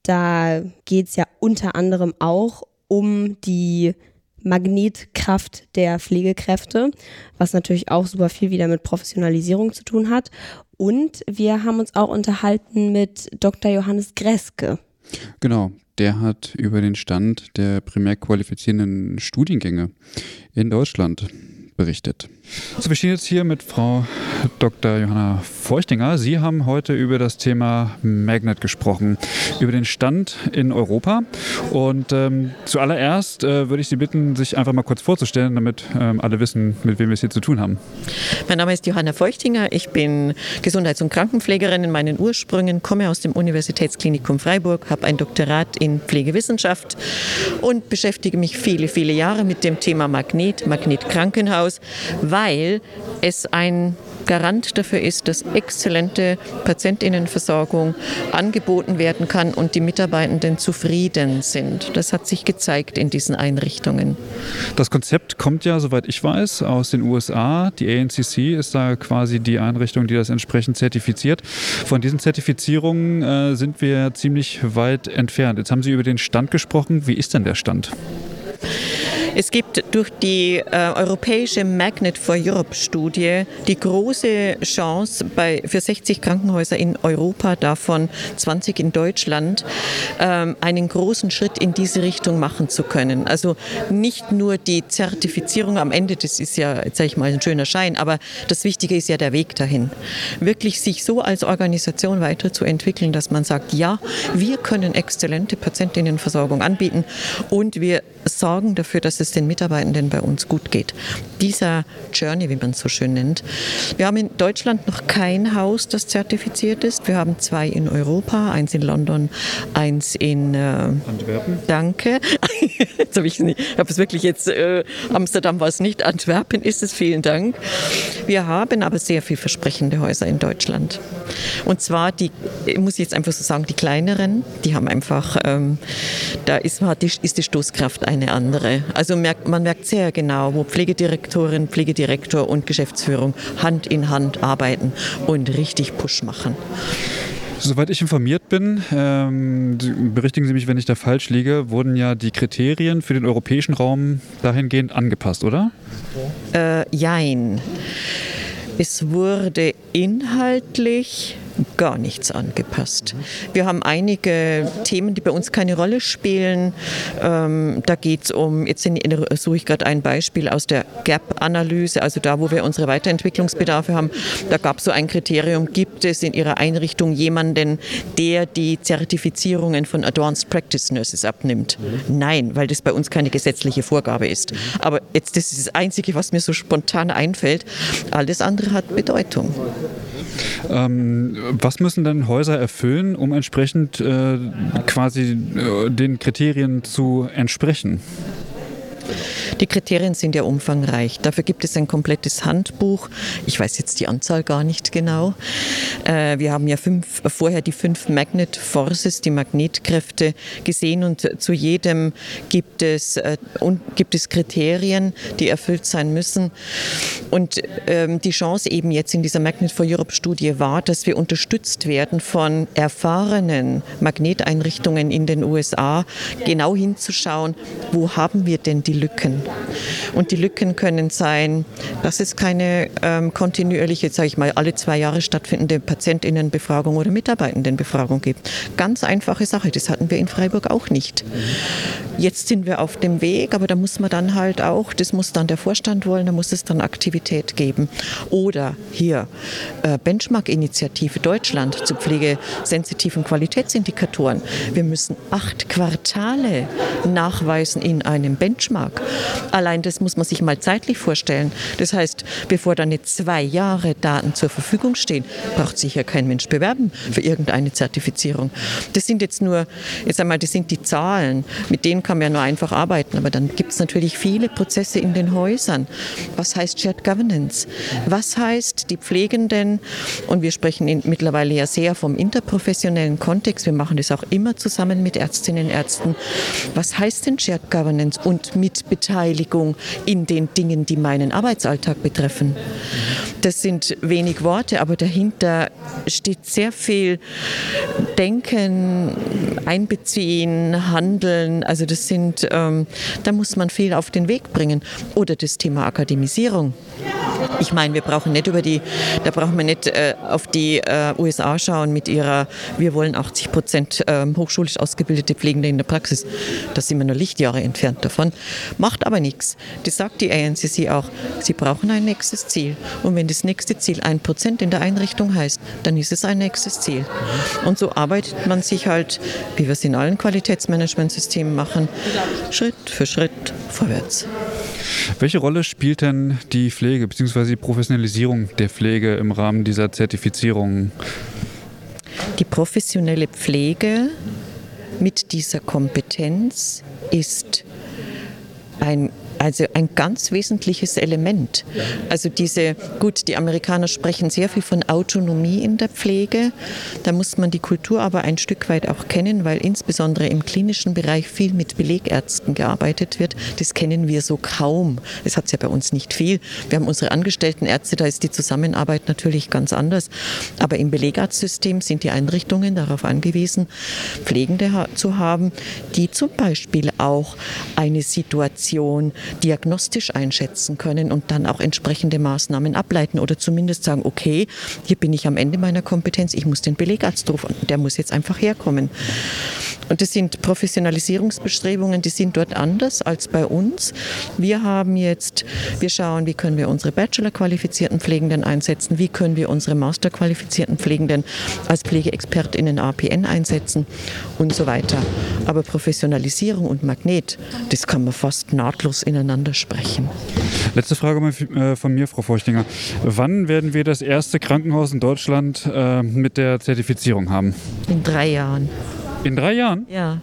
Speaker 1: Da geht es ja unter anderem auch um die Magnetkraft der Pflegekräfte, was natürlich auch super viel wieder mit Professionalisierung zu tun hat. Und wir haben uns auch unterhalten mit Dr. Johannes Greske.
Speaker 2: Genau, der hat über den Stand der primär qualifizierenden Studiengänge in Deutschland berichtet. So, wir stehen jetzt hier mit Frau Dr. Johanna Feuchtinger. Sie haben heute über das Thema Magnet gesprochen, über den Stand in Europa. Und ähm, zuallererst äh, würde ich Sie bitten, sich einfach mal kurz vorzustellen, damit ähm, alle wissen, mit wem wir es hier zu tun haben.
Speaker 5: Mein Name ist Johanna Feuchtinger. Ich bin Gesundheits- und Krankenpflegerin in meinen Ursprüngen, komme aus dem Universitätsklinikum Freiburg, habe ein Doktorat in Pflegewissenschaft und beschäftige mich viele, viele Jahre mit dem Thema Magnet, Magnetkrankenhaus, weil es ein Garant dafür ist, dass exzellente Patientinnenversorgung angeboten werden kann und die Mitarbeitenden zufrieden sind. Das hat sich gezeigt in diesen Einrichtungen.
Speaker 2: Das Konzept kommt ja, soweit ich weiß, aus den USA. Die ANCC ist da quasi die Einrichtung, die das entsprechend zertifiziert. Von diesen Zertifizierungen äh, sind wir ziemlich weit entfernt. Jetzt haben Sie über den Stand gesprochen. Wie ist denn der Stand?
Speaker 5: Es gibt durch die äh, europäische Magnet for Europe Studie die große Chance bei, für 60 Krankenhäuser in Europa, davon 20 in Deutschland, ähm, einen großen Schritt in diese Richtung machen zu können. Also nicht nur die Zertifizierung am Ende, das ist ja, sage ich mal, ein schöner Schein, aber das Wichtige ist ja der Weg dahin. Wirklich sich so als Organisation weiterzuentwickeln, dass man sagt, ja, wir können exzellente Patientinnenversorgung anbieten und wir sorgen dafür, dass es den Mitarbeitenden bei uns gut geht. Dieser Journey, wie man es so schön nennt. Wir haben in Deutschland noch kein Haus, das zertifiziert ist. Wir haben zwei in Europa, eins in London, eins in äh, Antwerpen. Danke. jetzt habe ich es nicht. Ich habe es wirklich jetzt äh, Amsterdam war es nicht, Antwerpen ist es. Vielen Dank. Wir haben aber sehr vielversprechende Häuser in Deutschland. Und zwar die, muss ich jetzt einfach so sagen, die kleineren, die haben einfach, ähm, da ist, ist die Stoßkraft eine andere. Also merkt, man merkt sehr genau, wo Pflegedirektorin, Pflegedirektor und Geschäftsführung Hand in Hand arbeiten und richtig Push machen.
Speaker 2: Soweit ich informiert bin, ähm, berichtigen Sie mich, wenn ich da falsch liege, wurden ja die Kriterien für den europäischen Raum dahingehend angepasst, oder?
Speaker 5: Äh, jein. Es wurde inhaltlich gar nichts angepasst. Wir haben einige Themen, die bei uns keine Rolle spielen. Ähm, da geht es um, jetzt suche ich gerade ein Beispiel aus der Gap-Analyse, also da, wo wir unsere Weiterentwicklungsbedarfe haben. Da gab es so ein Kriterium, gibt es in Ihrer Einrichtung jemanden, der die Zertifizierungen von Advanced Practice Nurses abnimmt? Nein, weil das bei uns keine gesetzliche Vorgabe ist. Aber jetzt das ist das Einzige, was mir so spontan einfällt. Alles andere hat Bedeutung.
Speaker 2: Ähm, was müssen denn Häuser erfüllen, um entsprechend äh, quasi äh, den Kriterien zu entsprechen?
Speaker 5: Die Kriterien sind ja umfangreich. Dafür gibt es ein komplettes Handbuch. Ich weiß jetzt die Anzahl gar nicht genau. Äh, wir haben ja fünf, vorher die fünf Magnet Forces, die Magnetkräfte gesehen und zu jedem gibt es, äh, gibt es Kriterien, die erfüllt sein müssen. Und ähm, die Chance eben jetzt in dieser Magnet for Europe Studie war, dass wir unterstützt werden von erfahrenen Magneteinrichtungen in den USA, genau hinzuschauen, wo haben wir denn die Lücken? Und die Lücken können sein, dass es keine ähm, kontinuierliche, sage ich mal, alle zwei Jahre stattfindende Patientinnenbefragung oder Mitarbeitendenbefragung gibt. Ganz einfache Sache, das hatten wir in Freiburg auch nicht. Jetzt sind wir auf dem Weg, aber da muss man dann halt auch, das muss dann der Vorstand wollen, da muss es dann Aktivität geben. Oder hier äh, Benchmark-Initiative Deutschland zu pflegesensitiven Qualitätsindikatoren. Wir müssen acht Quartale nachweisen in einem Benchmark. Allein das muss man sich mal zeitlich vorstellen. Das heißt, bevor dann nicht zwei Jahre Daten zur Verfügung stehen, braucht sich ja kein Mensch bewerben für irgendeine Zertifizierung. Das sind jetzt nur, jetzt einmal, das sind die Zahlen, mit denen kann man ja nur einfach arbeiten, aber dann gibt es natürlich viele Prozesse in den Häusern. Was heißt Shared Governance? Was heißt die Pflegenden, und wir sprechen in, mittlerweile ja sehr vom interprofessionellen Kontext, wir machen das auch immer zusammen mit Ärztinnen und Ärzten, was heißt denn Shared Governance und Mitbeteiligung in den Dingen, die meinen Arbeitsalltag betreffen? Das sind wenig Worte, aber dahinter steht sehr viel Denken, Einbeziehen, Handeln. Also das sind, ähm, da muss man viel auf den Weg bringen. Oder das Thema Akademisierung. Ich meine, wir brauchen nicht über die, da brauchen wir nicht äh, auf die äh, USA schauen mit ihrer, wir wollen 80 Prozent äh, hochschulisch ausgebildete Pflegende in der Praxis. Da sind wir nur Lichtjahre entfernt davon. Macht aber nichts. Das sagt die ANCC auch. Sie brauchen ein nächstes Ziel. Und wenn das nächste Ziel ein Prozent in der Einrichtung heißt, dann ist es ein nächstes Ziel. Und so arbeitet man sich halt, wie wir es in allen Qualitätsmanagementsystemen machen, Schritt für Schritt vorwärts.
Speaker 2: Welche Rolle spielt denn die Pflege bzw. die Professionalisierung der Pflege im Rahmen dieser Zertifizierung?
Speaker 5: Die professionelle Pflege mit dieser Kompetenz ist ein also ein ganz wesentliches Element. Also diese, gut, die Amerikaner sprechen sehr viel von Autonomie in der Pflege. Da muss man die Kultur aber ein Stück weit auch kennen, weil insbesondere im klinischen Bereich viel mit Belegärzten gearbeitet wird. Das kennen wir so kaum. Das hat es ja bei uns nicht viel. Wir haben unsere angestellten Ärzte, da ist die Zusammenarbeit natürlich ganz anders. Aber im Belegarztsystem sind die Einrichtungen darauf angewiesen, Pflegende zu haben, die zum Beispiel auch eine Situation diagnostisch einschätzen können und dann auch entsprechende Maßnahmen ableiten oder zumindest sagen, okay, hier bin ich am Ende meiner Kompetenz, ich muss den Belegarzt rufen, der muss jetzt einfach herkommen. Und das sind Professionalisierungsbestrebungen, die sind dort anders als bei uns. Wir haben jetzt, wir schauen, wie können wir unsere Bachelor-qualifizierten Pflegenden einsetzen, wie können wir unsere Master-qualifizierten Pflegenden als Pflegeexpertinnen APN einsetzen und so weiter. Aber Professionalisierung und Magnet, das kann man fast nahtlos ineinander sprechen.
Speaker 2: Letzte Frage äh, von mir, Frau Feuchtinger. Wann werden wir das erste Krankenhaus in Deutschland äh, mit der Zertifizierung haben?
Speaker 5: In drei Jahren.
Speaker 2: In drei Jahren?
Speaker 5: Ja.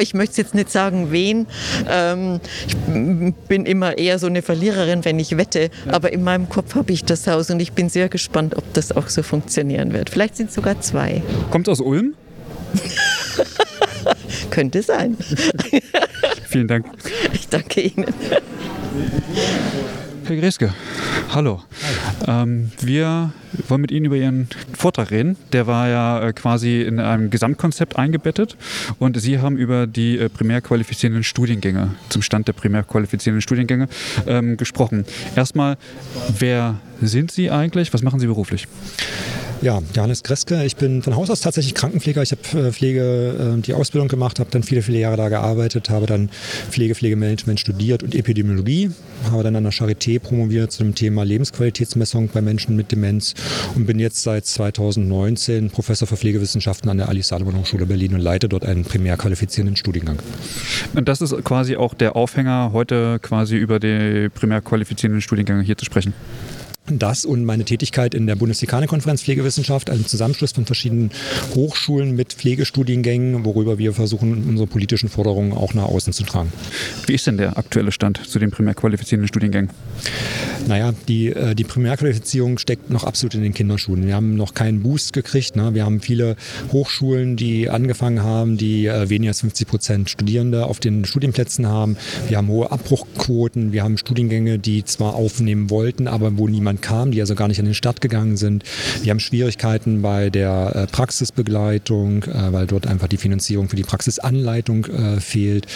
Speaker 5: Ich möchte jetzt nicht sagen, wen. Ähm, ich bin immer eher so eine Verliererin, wenn ich wette. Aber in meinem Kopf habe ich das Haus und ich bin sehr gespannt, ob das auch so funktionieren wird. Vielleicht sind es sogar zwei.
Speaker 2: Kommt aus Ulm?
Speaker 5: Könnte sein.
Speaker 2: Vielen Dank.
Speaker 5: Ich danke Ihnen.
Speaker 2: Herr Greske, hallo. Ähm, wir wollen mit Ihnen über Ihren Vortrag reden. Der war ja äh, quasi in einem Gesamtkonzept eingebettet und Sie haben über die äh, primär qualifizierenden Studiengänge, zum Stand der primär qualifizierenden Studiengänge ähm, gesprochen. Erstmal, wer sind Sie eigentlich? Was machen Sie beruflich?
Speaker 6: Ja, Johannes Greske. Ich bin von Haus aus tatsächlich Krankenpfleger. Ich habe äh, Pflege, äh, die Ausbildung gemacht, habe dann viele, viele Jahre da gearbeitet, habe dann Pflege, Pflegemanagement studiert und Epidemiologie, habe dann an der Charité promoviert zu dem Thema Lebensqualitätsmessung bei Menschen mit Demenz und bin jetzt seit 2019 Professor für Pflegewissenschaften an der Alice Salomon Hochschule Berlin und leite dort einen primär qualifizierenden Studiengang.
Speaker 2: Und das ist quasi auch der Aufhänger, heute quasi über die primär qualifizierenden Studiengänge hier zu sprechen.
Speaker 6: Das und meine Tätigkeit in der Bundesdekanekonferenz Pflegewissenschaft, einem Zusammenschluss von verschiedenen Hochschulen mit Pflegestudiengängen, worüber wir versuchen, unsere politischen Forderungen auch nach außen zu tragen.
Speaker 2: Wie ist denn der aktuelle Stand zu den primär qualifizierenden Studiengängen?
Speaker 6: Naja, die, äh, die Primärqualifizierung steckt noch absolut in den Kinderschulen. Wir haben noch keinen Boost gekriegt. Ne? Wir haben viele Hochschulen, die angefangen haben, die äh, weniger als 50 Prozent Studierende auf den Studienplätzen haben. Wir haben hohe Abbruchquoten. Wir haben Studiengänge, die zwar aufnehmen wollten, aber wo niemand kam, die also gar nicht an den Start gegangen sind. Wir haben Schwierigkeiten bei der äh, Praxisbegleitung, weil dort einfach die Finanzierung für die Praxisanleitung fehlt.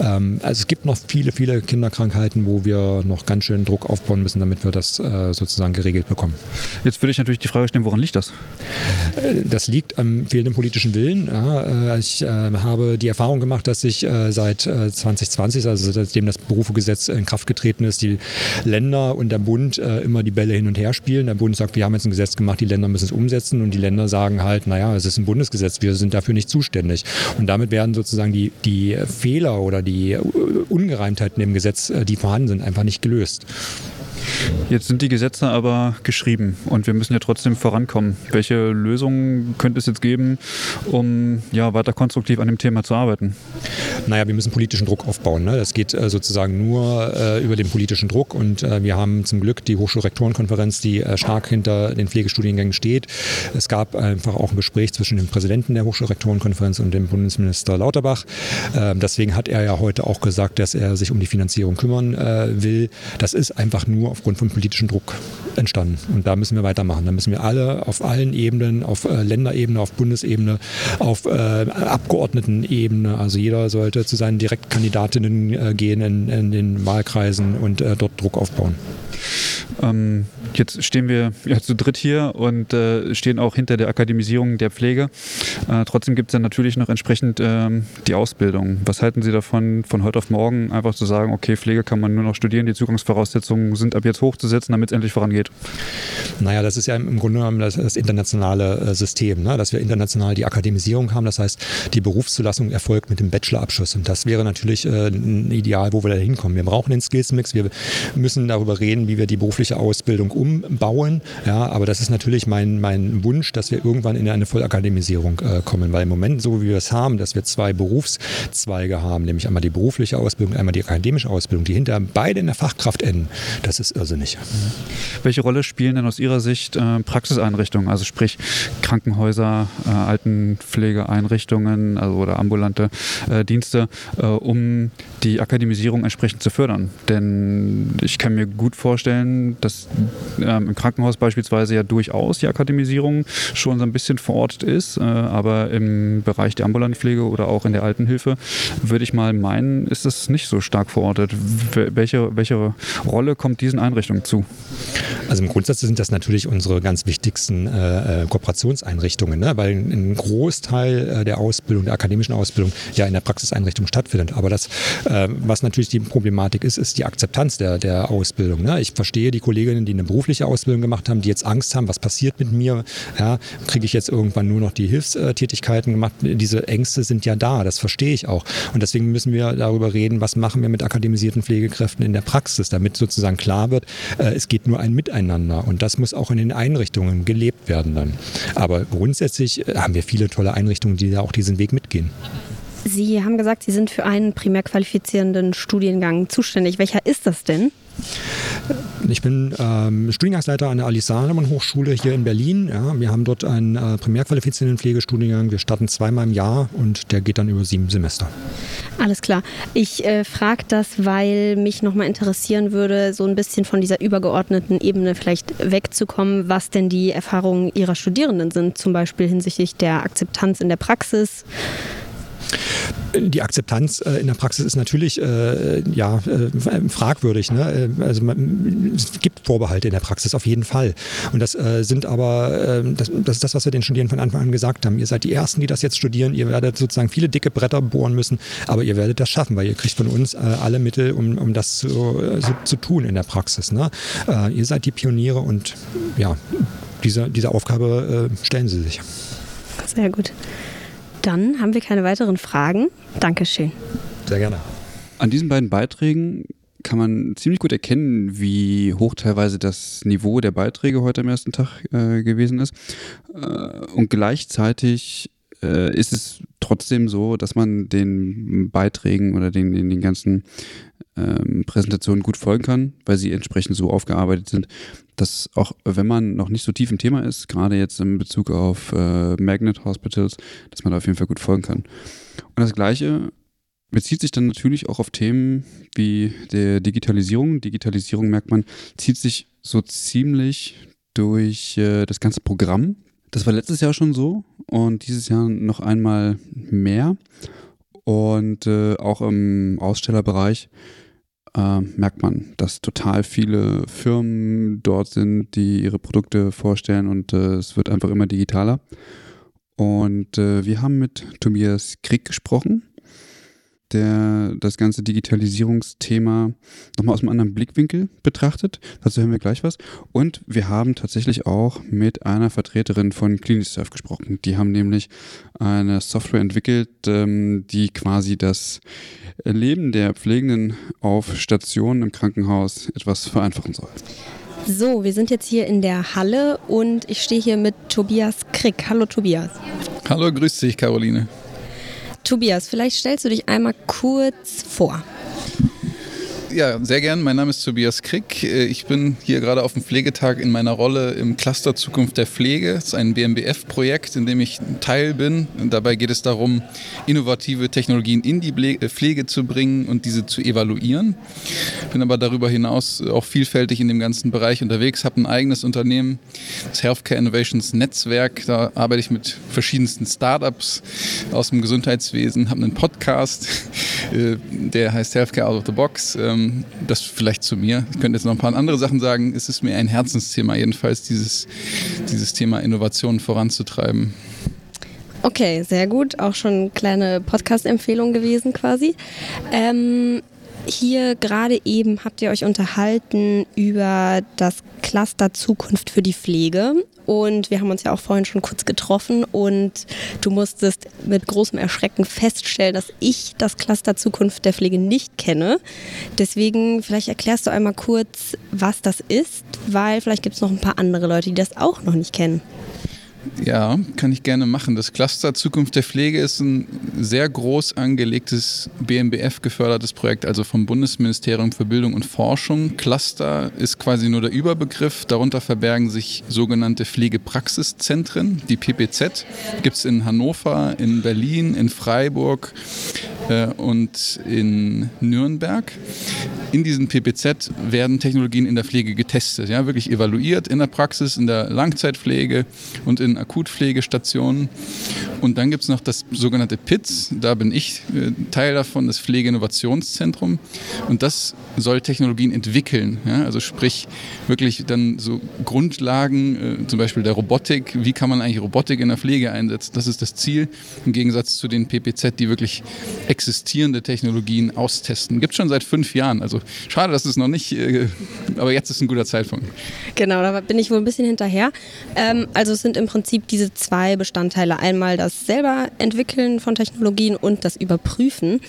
Speaker 6: Ähm, also es gibt noch viele, viele Kinderkrankheiten, wo wir noch ganz schön Druck aufbauen müssen damit wir das äh, sozusagen geregelt bekommen.
Speaker 2: Jetzt würde ich natürlich die Frage stellen, woran liegt das?
Speaker 6: Äh, das liegt am fehlenden politischen Willen. Äh, ich äh, habe die Erfahrung gemacht, dass sich äh, seit 2020, also seitdem das Berufegesetz in Kraft getreten ist, die Länder und der Bund immer die Bälle hin und her spielen. Der Bund sagt, wir haben jetzt ein Gesetz gemacht, die Länder müssen es umsetzen und die Länder sagen halt, naja, es ist ein Bundesgesetz, wir sind dafür nicht zuständig. Und damit werden sozusagen die, die Fehler oder die Ungereimtheiten im Gesetz, die vorhanden sind, einfach nicht gelöst.
Speaker 2: Jetzt sind die Gesetze aber geschrieben und wir müssen ja trotzdem vorankommen. Welche Lösungen könnte es jetzt geben, um ja, weiter konstruktiv an dem Thema zu arbeiten?
Speaker 6: Naja, wir müssen politischen Druck aufbauen. Ne? Das geht äh, sozusagen nur äh, über den politischen Druck und äh, wir haben zum Glück die Hochschulrektorenkonferenz, die äh, stark hinter den Pflegestudiengängen steht. Es gab einfach auch ein Gespräch zwischen dem Präsidenten der Hochschulrektorenkonferenz und dem Bundesminister Lauterbach. Ähm, deswegen hat er ja heute auch gesagt, dass er sich um die Finanzierung kümmern äh, will. Das ist einfach nur aufgrund von politischem Druck entstanden. Und da müssen wir weitermachen. Da müssen wir alle auf allen Ebenen, auf äh, Länderebene, auf Bundesebene, auf äh, Abgeordnetenebene, also jeder sollte zu seinen Direktkandidatinnen äh, gehen in, in, den Wahlkreisen und äh, dort Druck aufbauen.
Speaker 2: Ähm, jetzt stehen wir ja, zu dritt hier und äh, stehen auch hinter der Akademisierung der Pflege. Äh, trotzdem gibt es dann natürlich noch entsprechend ähm, die Ausbildung. Was halten Sie davon, von heute auf morgen einfach zu sagen, okay, Pflege kann man nur noch studieren, die Zugangsvoraussetzungen sind ab jetzt hochzusetzen, damit es endlich vorangeht?
Speaker 6: Naja, das ist ja im Grunde genommen das, das internationale äh, System, ne? dass wir international die Akademisierung haben. Das heißt, die Berufszulassung erfolgt mit dem Bachelorabschluss. Und das wäre natürlich äh, ein Ideal, wo wir da hinkommen. Wir brauchen den Skills-Mix. Wir müssen darüber reden, wie wir die berufliche Ausbildung umbauen. Ja, aber das ist natürlich mein, mein Wunsch, dass wir irgendwann in eine Vollakademisierung äh, kommen. Weil im Moment, so wie wir es haben, dass wir zwei Berufszweige haben, nämlich einmal die berufliche Ausbildung, einmal die akademische Ausbildung, die hinter beide in der Fachkraft enden, das ist irrsinnig.
Speaker 2: Welche Rolle spielen denn aus Ihrer Sicht äh, Praxiseinrichtungen, also sprich Krankenhäuser, äh, Altenpflegeeinrichtungen also, oder ambulante äh, Dienste, äh, um die Akademisierung entsprechend zu fördern? Denn ich kann mir gut vorstellen, dass ähm, im Krankenhaus beispielsweise ja durchaus die Akademisierung schon so ein bisschen verortet ist, äh, aber im Bereich der ambulanten Pflege oder auch in der Altenhilfe würde ich mal meinen, ist es nicht so stark verortet. Welche, welche Rolle kommt diesen Einrichtungen zu?
Speaker 6: Also im Grundsatz sind das natürlich unsere ganz wichtigsten äh, äh Kooperationseinrichtungen, ne? weil ein Großteil äh, der Ausbildung, der akademischen Ausbildung ja in der Praxiseinrichtung stattfindet. Aber das, äh, was natürlich die Problematik ist, ist die Akzeptanz der, der Ausbildung. Ne? Ich verstehe die Kolleginnen, die eine berufliche Ausbildung gemacht haben, die jetzt Angst haben, was passiert mit mir? Ja, Kriege ich jetzt irgendwann nur noch die Hilfstätigkeiten gemacht? Diese Ängste sind ja da, das verstehe ich auch. Und deswegen müssen wir darüber reden, was machen wir mit akademisierten Pflegekräften in der Praxis, damit sozusagen klar wird, äh, es geht nur ein Miteinander. Und das muss auch in den Einrichtungen gelebt werden dann. Aber grundsätzlich äh, haben wir viele tolle Einrichtungen, die da auch diesen Weg mitgehen.
Speaker 1: Sie haben gesagt, Sie sind für einen primär qualifizierenden Studiengang zuständig. Welcher ist das denn?
Speaker 6: Ich bin ähm, Studiengangsleiter an der Alice Salomon Hochschule hier in Berlin. Ja, wir haben dort einen äh, primär qualifizierenden Pflegestudiengang. Wir starten zweimal im Jahr und der geht dann über sieben Semester.
Speaker 1: Alles klar. Ich äh, frage das, weil mich nochmal interessieren würde, so ein bisschen von dieser übergeordneten Ebene vielleicht wegzukommen, was denn die Erfahrungen Ihrer Studierenden sind, zum Beispiel hinsichtlich der Akzeptanz in der Praxis.
Speaker 6: Die Akzeptanz äh, in der Praxis ist natürlich äh, ja, äh, fragwürdig. Ne? Äh, also man, es gibt Vorbehalte in der Praxis auf jeden Fall. Und das sind aber, äh, das, das, ist das, was wir den Studierenden von Anfang an gesagt haben. Ihr seid die Ersten, die das jetzt studieren. Ihr werdet sozusagen viele dicke Bretter bohren müssen, aber ihr werdet das schaffen, weil ihr kriegt von uns alle Mittel, um, um das zu, so, zu tun in der Praxis. Ne? ihr seid die Pioniere und ja, diese, diese Aufgabe stellen sie sich.
Speaker 1: Sehr gut. Dann haben wir keine weiteren Fragen. Dankeschön.
Speaker 6: Sehr gerne.
Speaker 2: An diesen beiden Beiträgen kann man ziemlich gut erkennen, wie hoch teilweise das Niveau der Beiträge heute am ersten Tag äh, gewesen ist. Äh, und gleichzeitig äh, ist es trotzdem so, dass man den Beiträgen oder den, den, den ganzen ähm, Präsentationen gut folgen kann, weil sie entsprechend so aufgearbeitet sind, dass auch wenn man noch nicht so tief im Thema ist, gerade jetzt in Bezug auf äh, Magnet Hospitals, dass man da auf jeden Fall gut folgen kann. Und das Gleiche bezieht sich dann natürlich auch auf Themen wie der Digitalisierung. Digitalisierung merkt man, zieht sich so ziemlich durch äh, das ganze Programm. Das war letztes Jahr schon so und dieses Jahr noch einmal mehr. Und äh, auch im Ausstellerbereich äh, merkt man, dass total viele Firmen dort sind, die ihre Produkte vorstellen und äh, es wird einfach immer digitaler. Und äh, wir haben mit Tobias Krieg gesprochen der das ganze Digitalisierungsthema nochmal aus einem anderen Blickwinkel betrachtet. Dazu hören wir gleich was. Und wir haben tatsächlich auch mit einer Vertreterin von CliniSurf gesprochen. Die haben nämlich eine Software entwickelt, ähm, die quasi das Leben der Pflegenden auf Stationen im Krankenhaus etwas vereinfachen soll.
Speaker 1: So, wir sind jetzt hier in der Halle und ich stehe hier mit Tobias Krick. Hallo Tobias.
Speaker 7: Hallo, grüß dich, Caroline.
Speaker 1: Tobias, vielleicht stellst du dich einmal kurz vor.
Speaker 7: Ja, sehr gern. Mein Name ist Tobias Krick. Äh, ich bin hier gerade auf dem Pflegetag in meiner Rolle im Cluster Zukunft der Pflege. Das ist ein BMBF-Projekt, in dem ich Teil bin. Und dabei geht es darum, innovative Technologien in die äh, Pflege zu bringen und diese zu evaluieren. Bin aber darüber hinaus auch vielfältig in dem ganzen Bereich unterwegs, habe ein eigenes Unternehmen, das Healthcare Innovations Netzwerk. Da arbeite ich mit verschiedensten Startups aus dem Gesundheitswesen, habe einen Podcast, äh, der heißt Healthcare Out of the Box ähm, das vielleicht zu mir. Ich könnte jetzt noch ein paar andere Sachen sagen. Es ist mir ein Herzensthema, jedenfalls dieses, dieses Thema Innovation voranzutreiben.
Speaker 1: Okay, sehr gut. Auch schon eine kleine Podcast-Empfehlung gewesen quasi. Ähm, hier gerade eben habt ihr euch unterhalten über das Cluster Zukunft für die Pflege. Und wir haben uns ja auch vorhin schon kurz getroffen und du musstest mit großem Erschrecken feststellen, dass ich das Cluster Zukunft der Pflege nicht kenne. Deswegen vielleicht erklärst du einmal kurz, was das ist, weil vielleicht gibt es noch ein paar andere Leute, die das auch noch nicht kennen.
Speaker 7: Ja, kann ich gerne machen. Das Cluster Zukunft der Pflege ist ein sehr groß angelegtes BMBF gefördertes Projekt, also vom Bundesministerium für Bildung und Forschung. Cluster ist quasi nur der Überbegriff. Darunter verbergen sich sogenannte Pflegepraxiszentren. Die PPZ gibt es in Hannover, in Berlin, in Freiburg äh, und in Nürnberg. In diesen PPZ werden Technologien in der Pflege getestet, ja, wirklich evaluiert in der Praxis, in der Langzeitpflege und in Akutpflegestationen. Und dann gibt es noch das sogenannte PITS, da bin ich äh, Teil davon, das Pflegeinnovationszentrum. Und das soll Technologien entwickeln. Ja? Also sprich wirklich dann so Grundlagen, äh, zum Beispiel der Robotik, wie kann man eigentlich Robotik in der Pflege einsetzen? Das ist das Ziel, im Gegensatz zu den PPZ, die wirklich existierende Technologien austesten. Gibt es schon seit fünf Jahren. Also schade, dass es noch nicht, äh, aber jetzt ist ein guter Zeitpunkt.
Speaker 1: Genau, da bin ich wohl ein bisschen hinterher. Ähm, also es sind im Prinzip diese zwei Bestandteile. Einmal das selber Entwickeln von Technologien und das Überprüfen.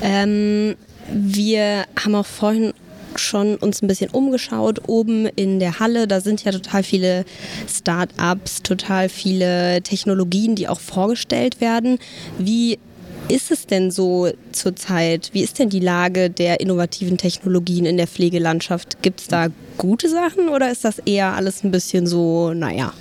Speaker 1: Ähm, wir haben auch vorhin schon uns ein bisschen umgeschaut oben in der Halle. Da sind ja total viele Start-ups, total viele Technologien, die auch vorgestellt werden. Wie ist es denn so zurzeit? Wie ist denn die Lage der innovativen Technologien in der Pflegelandschaft? Gibt es da gute Sachen oder ist das eher alles ein bisschen so, naja?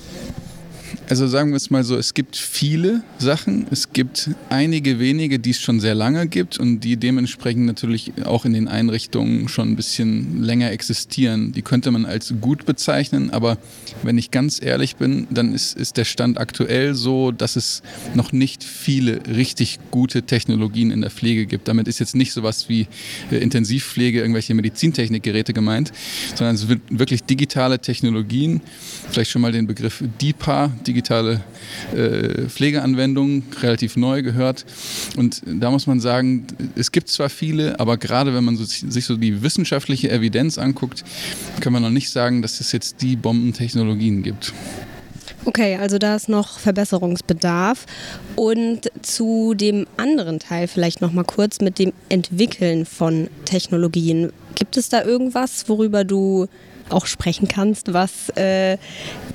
Speaker 7: Also sagen wir es mal so, es gibt viele Sachen, es gibt einige wenige, die es schon sehr lange gibt und die dementsprechend natürlich auch in den Einrichtungen schon ein bisschen länger existieren. Die könnte man als gut bezeichnen, aber wenn ich ganz ehrlich bin, dann ist, ist der Stand aktuell so, dass es noch nicht viele richtig gute Technologien in der Pflege gibt. Damit ist jetzt nicht sowas wie äh, Intensivpflege, irgendwelche Medizintechnikgeräte gemeint, sondern es wird wirklich digitale Technologien, vielleicht schon mal den Begriff DIPA, digitale äh, Pflegeanwendung, relativ neu gehört. Und da muss man sagen, es gibt zwar viele, aber gerade wenn man so, sich so die wissenschaftliche Evidenz anguckt, kann man noch nicht sagen, dass es jetzt die Bombentechnologien gibt.
Speaker 1: Okay, also da ist noch Verbesserungsbedarf. Und zu dem anderen Teil vielleicht noch mal kurz mit dem Entwickeln von Technologien. Gibt es da irgendwas, worüber du auch sprechen kannst, was äh,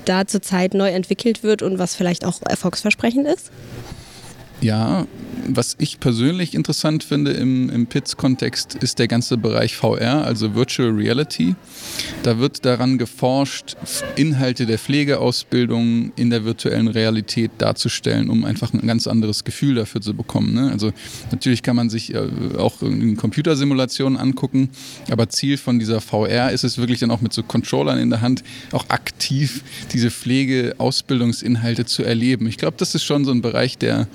Speaker 1: da zurzeit neu entwickelt wird und was vielleicht auch erfolgsversprechend ist?
Speaker 7: Ja, was ich persönlich interessant finde im, im PITS-Kontext ist der ganze Bereich VR, also Virtual Reality. Da wird daran geforscht, Inhalte der Pflegeausbildung in der virtuellen Realität darzustellen, um einfach ein ganz anderes Gefühl dafür zu bekommen. Ne? Also natürlich kann man sich äh, auch in Computersimulationen angucken, aber Ziel von dieser VR ist es wirklich dann auch mit so Controllern in der Hand auch aktiv diese Pflegeausbildungsinhalte zu erleben. Ich glaube, das ist schon so ein Bereich, der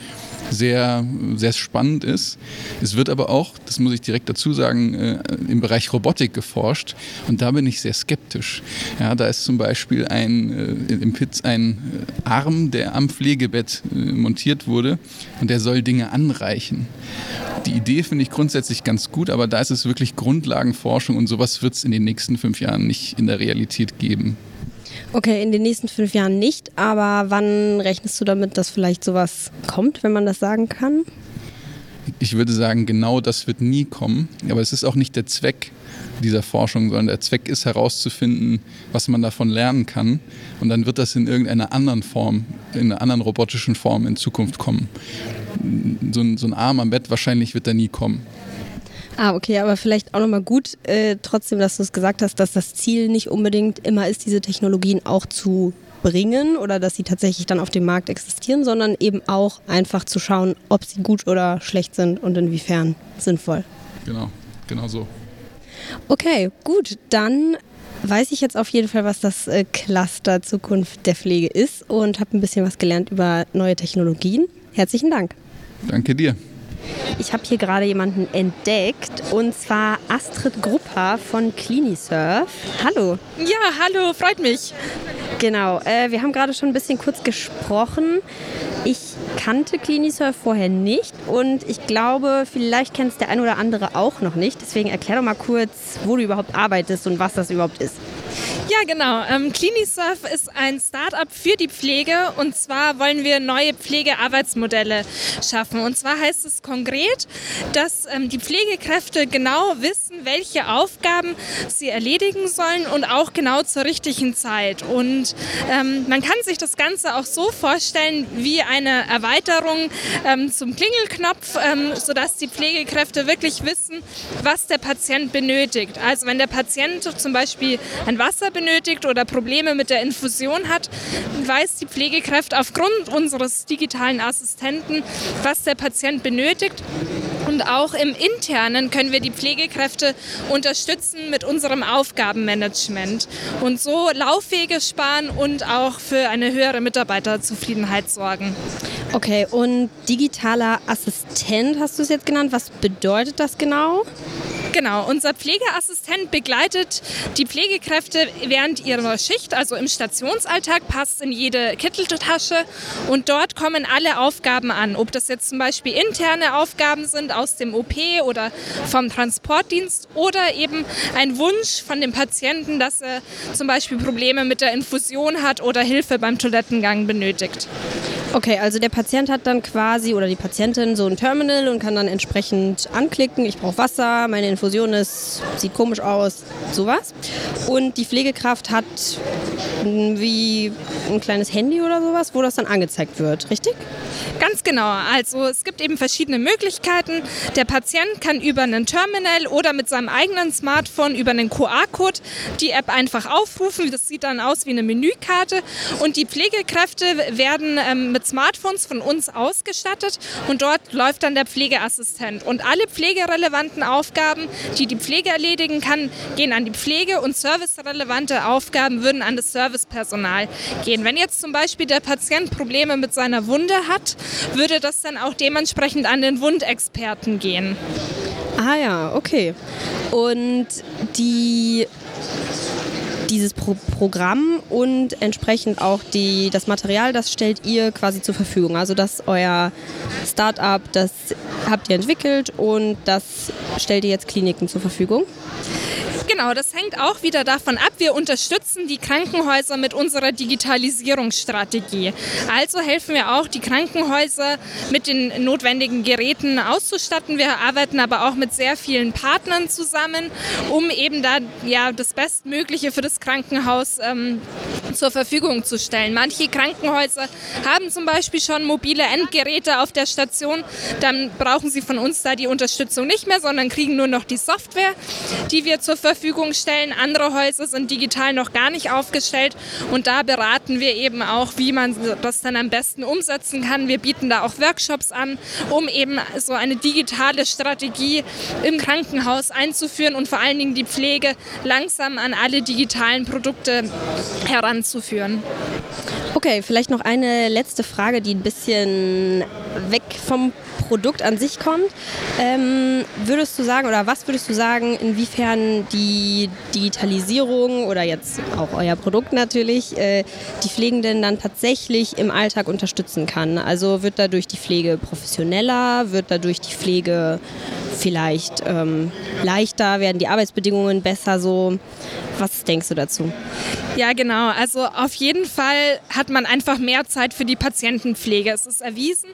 Speaker 7: sehr, sehr spannend ist. Es wird aber auch, das muss ich direkt dazu sagen, äh, im Bereich Robotik geforscht und da bin ich sehr skeptisch. Ja, da ist zum Beispiel ein, äh, im PITS ein äh, Arm, der am Pflegebett äh, montiert wurde und der soll Dinge anreichen. Die Idee finde ich grundsätzlich ganz gut, aber da ist es wirklich Grundlagenforschung und sowas wird es in den nächsten fünf Jahren nicht in der Realität geben.
Speaker 1: Okay, in den nächsten fünf Jahren nicht, aber wann rechnest du damit, dass vielleicht sowas kommt, wenn man das sagen kann?
Speaker 7: Ich würde sagen, genau das wird nie kommen, aber es ist auch nicht der Zweck dieser Forschung, sondern der Zweck ist herauszufinden, was man davon lernen kann und dann wird das in irgendeiner anderen Form, in einer anderen robotischen Form in Zukunft kommen. So ein, so ein Arm am Bett wahrscheinlich wird da nie kommen.
Speaker 1: Ah, okay, aber vielleicht auch nochmal gut, äh, trotzdem, dass du es gesagt hast, dass das Ziel nicht unbedingt immer ist, diese Technologien auch zu bringen oder dass sie tatsächlich dann auf dem Markt existieren, sondern eben auch einfach zu schauen, ob sie gut oder schlecht sind und inwiefern sinnvoll.
Speaker 7: Genau, genau so.
Speaker 1: Okay, gut, dann weiß ich jetzt auf jeden Fall, was das äh, Cluster Zukunft der Pflege ist und habe ein bisschen was gelernt über neue Technologien. Herzlichen Dank.
Speaker 7: Danke dir.
Speaker 1: Ich habe hier gerade jemanden entdeckt und zwar Astrid Grupper von Clinisurf. Hallo.
Speaker 8: Ja, hallo, freut mich.
Speaker 1: Genau, äh, wir haben gerade schon ein bisschen kurz gesprochen. Ich kannte Clinisurf vorher nicht und ich glaube, vielleicht kennt es der ein oder andere auch noch nicht. Deswegen erklär doch mal kurz, wo du überhaupt arbeitest und was das überhaupt ist.
Speaker 8: Ja, genau. Ähm, Clinisurf ist ein Startup für die Pflege und zwar wollen wir neue Pflegearbeitsmodelle schaffen. Und zwar heißt es konkret, dass ähm, die Pflegekräfte genau wissen, welche Aufgaben sie erledigen sollen und auch genau zur richtigen Zeit. Und ähm, man kann sich das Ganze auch so vorstellen wie eine Erweiterung ähm, zum Klingelknopf, ähm, sodass die Pflegekräfte wirklich wissen, was der Patient benötigt. Also wenn der Patient zum Beispiel ein Wasser benötigt oder Probleme mit der Infusion hat, weiß die Pflegekraft aufgrund unseres digitalen Assistenten, was der Patient benötigt. Und auch im Internen können wir die Pflegekräfte unterstützen mit unserem Aufgabenmanagement und so Laufwege sparen und auch für eine höhere Mitarbeiterzufriedenheit sorgen.
Speaker 1: Okay, und digitaler Assistent hast du es jetzt genannt. Was bedeutet das genau?
Speaker 8: Genau, unser Pflegeassistent begleitet die Pflegekräfte während ihrer Schicht, also im Stationsalltag, passt in jede Kitteltasche und dort kommen alle Aufgaben an. Ob das jetzt zum Beispiel interne Aufgaben sind aus dem OP oder vom Transportdienst oder eben ein Wunsch von dem Patienten, dass er zum Beispiel Probleme mit der Infusion hat oder Hilfe beim Toilettengang benötigt.
Speaker 1: Okay, also der Patient hat dann quasi oder die Patientin so ein Terminal und kann dann entsprechend anklicken, ich brauche Wasser, meine Infusion ist, sieht komisch aus, sowas. Und die Pflegekraft hat wie ein kleines Handy oder sowas, wo das dann angezeigt wird, richtig?
Speaker 8: Ganz genau. Also es gibt eben verschiedene Möglichkeiten. Der Patient kann über einen Terminal oder mit seinem eigenen Smartphone über einen QR-Code die App einfach aufrufen. Das sieht dann aus wie eine Menükarte. Und die Pflegekräfte werden ähm, mit Smartphones von uns ausgestattet und dort läuft dann der Pflegeassistent. Und alle pflegerelevanten Aufgaben, die die Pflege erledigen kann, gehen an die Pflege und servicerelevante Aufgaben würden an das Servicepersonal gehen. Wenn jetzt zum Beispiel der Patient Probleme mit seiner Wunde hat, würde das dann auch dementsprechend an den Wundexperten gehen.
Speaker 1: Ah ja, okay. Und die dieses Pro Programm und entsprechend auch die, das Material, das stellt ihr quasi zur Verfügung. Also das euer Startup, das habt ihr entwickelt und das stellt ihr jetzt Kliniken zur Verfügung.
Speaker 8: Genau, das hängt auch wieder davon ab. Wir unterstützen die Krankenhäuser mit unserer Digitalisierungsstrategie. Also helfen wir auch, die Krankenhäuser mit den notwendigen Geräten auszustatten. Wir arbeiten aber auch mit sehr vielen Partnern zusammen, um eben da ja das Bestmögliche für das Krankenhaus ähm, zur Verfügung zu stellen. Manche Krankenhäuser haben zum Beispiel schon mobile Endgeräte auf der Station. Dann brauchen sie von uns da die Unterstützung nicht mehr, sondern kriegen nur noch die Software, die wir zur Verfügung Verfügung stellen. Andere Häuser sind digital noch gar nicht aufgestellt und da beraten wir eben auch, wie man das dann am besten umsetzen kann. Wir bieten da auch Workshops an, um eben so eine digitale Strategie im Krankenhaus einzuführen und vor allen Dingen die Pflege langsam an alle digitalen Produkte heranzuführen.
Speaker 1: Okay, vielleicht noch eine letzte Frage, die ein bisschen weg vom Produkt an sich kommt. Ähm, würdest du sagen, oder was würdest du sagen, inwiefern die Digitalisierung oder jetzt auch euer Produkt natürlich äh, die Pflegenden dann tatsächlich im Alltag unterstützen kann? Also wird dadurch die Pflege professioneller, wird dadurch die Pflege vielleicht ähm, leichter, werden die Arbeitsbedingungen besser so? Was denkst du dazu?
Speaker 8: Ja, genau. Also auf jeden Fall hat man einfach mehr Zeit für die Patientenpflege. Es ist erwiesen,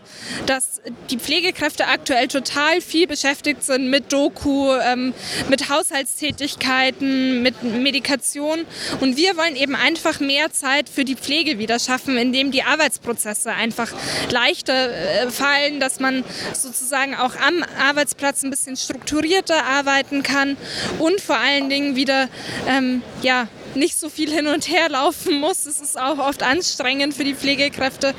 Speaker 8: dass die Pflegekräfte aktuell total viel beschäftigt sind mit Doku, ähm, mit Haushaltstätigkeiten, mit Medikation. Und wir wollen eben einfach mehr Zeit für die Pflege wieder schaffen, indem die Arbeitsprozesse einfach leichter äh, fallen, dass man sozusagen auch am Arbeitsplatz ein bisschen strukturierter arbeiten kann und vor allen Dingen wieder ähm, ja, nicht so viel hin und her laufen muss. Es ist auch oft anstrengend für die Pflegekräfte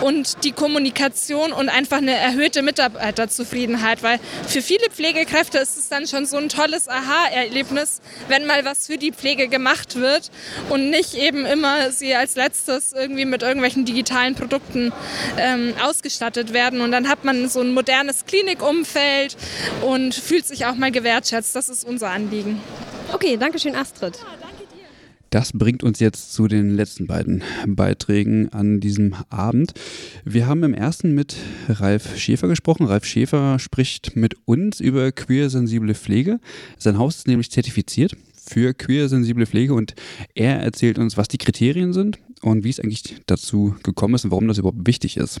Speaker 8: und die Kommunikation und einfach eine erhöhte Mitarbeiterzufriedenheit, weil für viele Pflegekräfte ist es dann schon so ein tolles Aha-Erlebnis, wenn mal was für die Pflege gemacht wird und nicht eben immer sie als letztes irgendwie mit irgendwelchen digitalen Produkten ähm, ausgestattet werden und dann hat man so ein modernes Klinikumfeld und fühlt sich auch mal gewertschätzt. Das ist unser Anliegen.
Speaker 1: Okay, danke schön, Astrid.
Speaker 2: Das bringt uns jetzt zu den letzten beiden Beiträgen an diesem Abend. Wir haben im ersten mit Ralf Schäfer gesprochen. Ralf Schäfer spricht mit uns über queersensible Pflege. Sein Haus ist nämlich zertifiziert für queersensible Pflege und er erzählt uns, was die Kriterien sind und wie es eigentlich dazu gekommen ist und warum das überhaupt wichtig ist.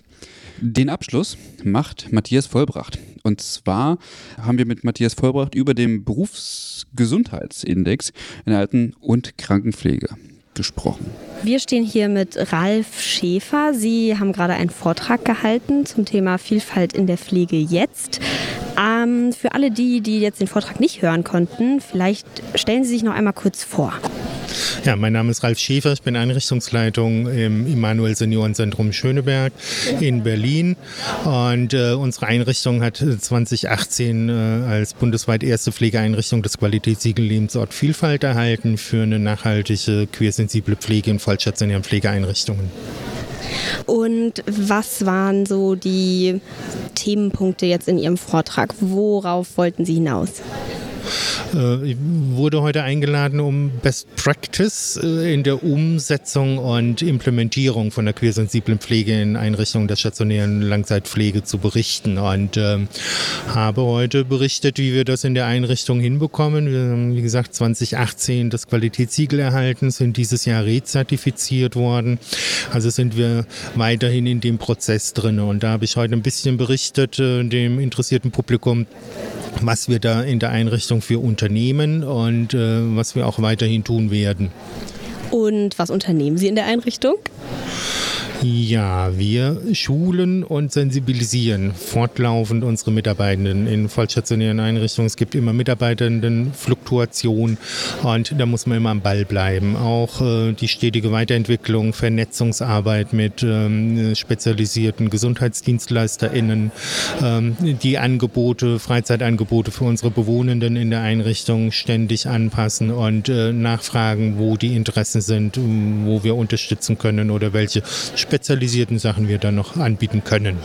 Speaker 2: Den Abschluss macht Matthias Vollbracht. Und zwar haben wir mit Matthias Vollbracht über den Berufsgesundheitsindex in Alten- und Krankenpflege gesprochen.
Speaker 1: Wir stehen hier mit Ralf Schäfer. Sie haben gerade einen Vortrag gehalten zum Thema Vielfalt in der Pflege jetzt. Ähm, für alle die, die jetzt den Vortrag nicht hören konnten, vielleicht stellen Sie sich noch einmal kurz vor.
Speaker 9: Ja, mein Name ist Ralf Schäfer, ich bin Einrichtungsleitung im Immanuel Seniorenzentrum Schöneberg in Berlin und äh, unsere Einrichtung hat 2018 äh, als bundesweit erste Pflegeeinrichtung das Qualitätssiegel Lebensort Vielfalt erhalten für eine nachhaltige, queersensible Pflege in vollstationären Pflegeeinrichtungen.
Speaker 1: Und was waren so die Themenpunkte jetzt in Ihrem Vortrag? Worauf wollten Sie hinaus?
Speaker 9: Äh, ich wurde heute eingeladen, um Best Practice äh, in der Umsetzung und Implementierung von der queersensiblen Pflege in Einrichtungen der stationären Langzeitpflege zu berichten und äh, habe heute berichtet, wie wir das in der Einrichtung hinbekommen. Wir haben, wie gesagt, 2018 das Qualitätssiegel erhalten, sind dieses Jahr rezertifiziert worden. Also sind wir weiterhin in dem Prozess drin und da habe ich heute ein bisschen berichtet äh, dem interessierten Publikum, was wir da in der Einrichtung für Unternehmen und äh, was wir auch weiterhin tun werden.
Speaker 1: Und was unternehmen Sie in der Einrichtung?
Speaker 9: Ja, wir schulen und sensibilisieren fortlaufend unsere Mitarbeitenden in vollstationären Einrichtungen. Es gibt immer Mitarbeitendenfluktuation und da muss man immer am Ball bleiben. Auch äh, die stetige Weiterentwicklung, Vernetzungsarbeit mit ähm, spezialisierten GesundheitsdienstleisterInnen, ähm, die Angebote, Freizeitangebote für unsere Bewohnenden in der Einrichtung ständig anpassen und äh, nachfragen, wo die Interessen sind, wo wir unterstützen können oder welche spezialisierten Sachen wir dann noch anbieten können.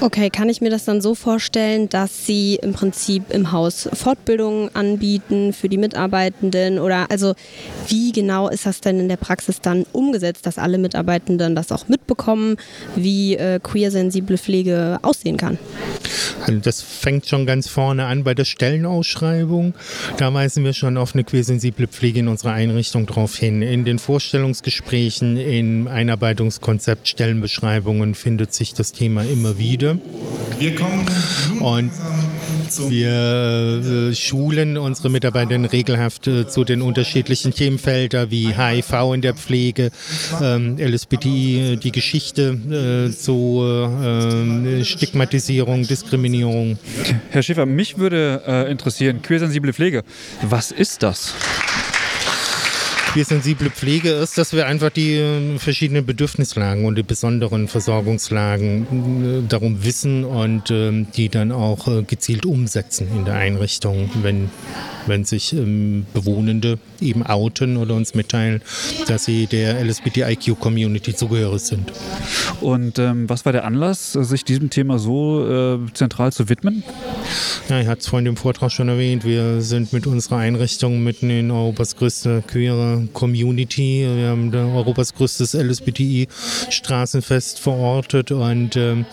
Speaker 1: Okay, kann ich mir das dann so vorstellen, dass Sie im Prinzip im Haus Fortbildungen anbieten für die Mitarbeitenden oder also wie genau ist das denn in der Praxis dann umgesetzt, dass alle Mitarbeitenden das auch mitbekommen, wie äh, queersensible Pflege aussehen kann?
Speaker 9: Also das fängt schon ganz vorne an bei der Stellenausschreibung. Da weisen wir schon auf eine queersensible Pflege in unserer Einrichtung drauf hin. In den Vorstellungsgesprächen, in Einarbeitungskonzept, Stellenbeschreibungen findet sich das Thema immer wieder. Wir kommen und wir äh, schulen unsere Mitarbeiterinnen regelhaft äh, zu den unterschiedlichen Themenfeldern wie HIV in der Pflege, ähm, LSBTI, die Geschichte äh, zu äh, Stigmatisierung, Diskriminierung.
Speaker 2: Herr Schäfer, mich würde äh, interessieren, queersensible Pflege. Was ist das?
Speaker 9: Queersensible Pflege ist, dass wir einfach die äh, verschiedenen Bedürfnislagen und die besonderen Versorgungslagen äh, darum wissen und äh, die dann auch äh, gezielt umsetzen in der Einrichtung, wenn wenn sich ähm, Bewohnende eben outen oder uns mitteilen, dass sie der LSBTIQ-Community zugehörig sind.
Speaker 2: Und ähm, was war der Anlass, sich diesem Thema so äh, zentral zu widmen?
Speaker 9: Ja, ich hatte es vorhin im Vortrag schon erwähnt, wir sind mit unserer Einrichtung mitten in Europas größte queere Community. Wir haben Europas größtes LSBTI-Straßenfest verortet und ähm,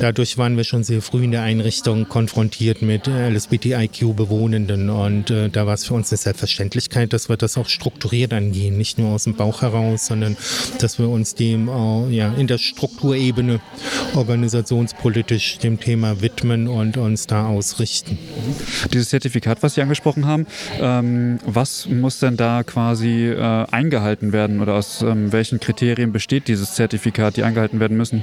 Speaker 9: dadurch waren wir schon sehr früh in der Einrichtung konfrontiert mit LSBTIQ-Bewohnenden und äh, da war es für uns eine Selbstverständlichkeit, dass wir das auch strukturiert angehen, nicht nur aus dem Bauch heraus, sondern dass wir uns dem äh, ja, in der Strukturebene organisationspolitisch dem Thema widmen und uns da ausrichten.
Speaker 2: Dieses Zertifikat, was Sie angesprochen haben, ähm, was muss denn da quasi äh, eingehalten werden oder aus ähm, welchen Kriterien besteht dieses Zertifikat, die eingehalten werden müssen?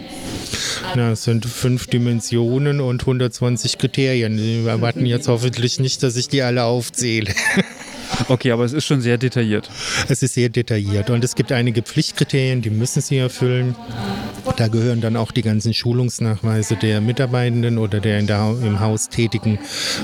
Speaker 9: Na, es sind fünf Dimensionen und 120 Kriterien. Wir erwarten jetzt hoffentlich nicht, dass ich die alle aufzähle.
Speaker 2: Okay, aber es ist schon sehr detailliert.
Speaker 9: Es ist sehr detailliert und es gibt einige Pflichtkriterien, die müssen Sie erfüllen. Da gehören dann auch die ganzen Schulungsnachweise der Mitarbeitenden oder der, der im Haus tätigen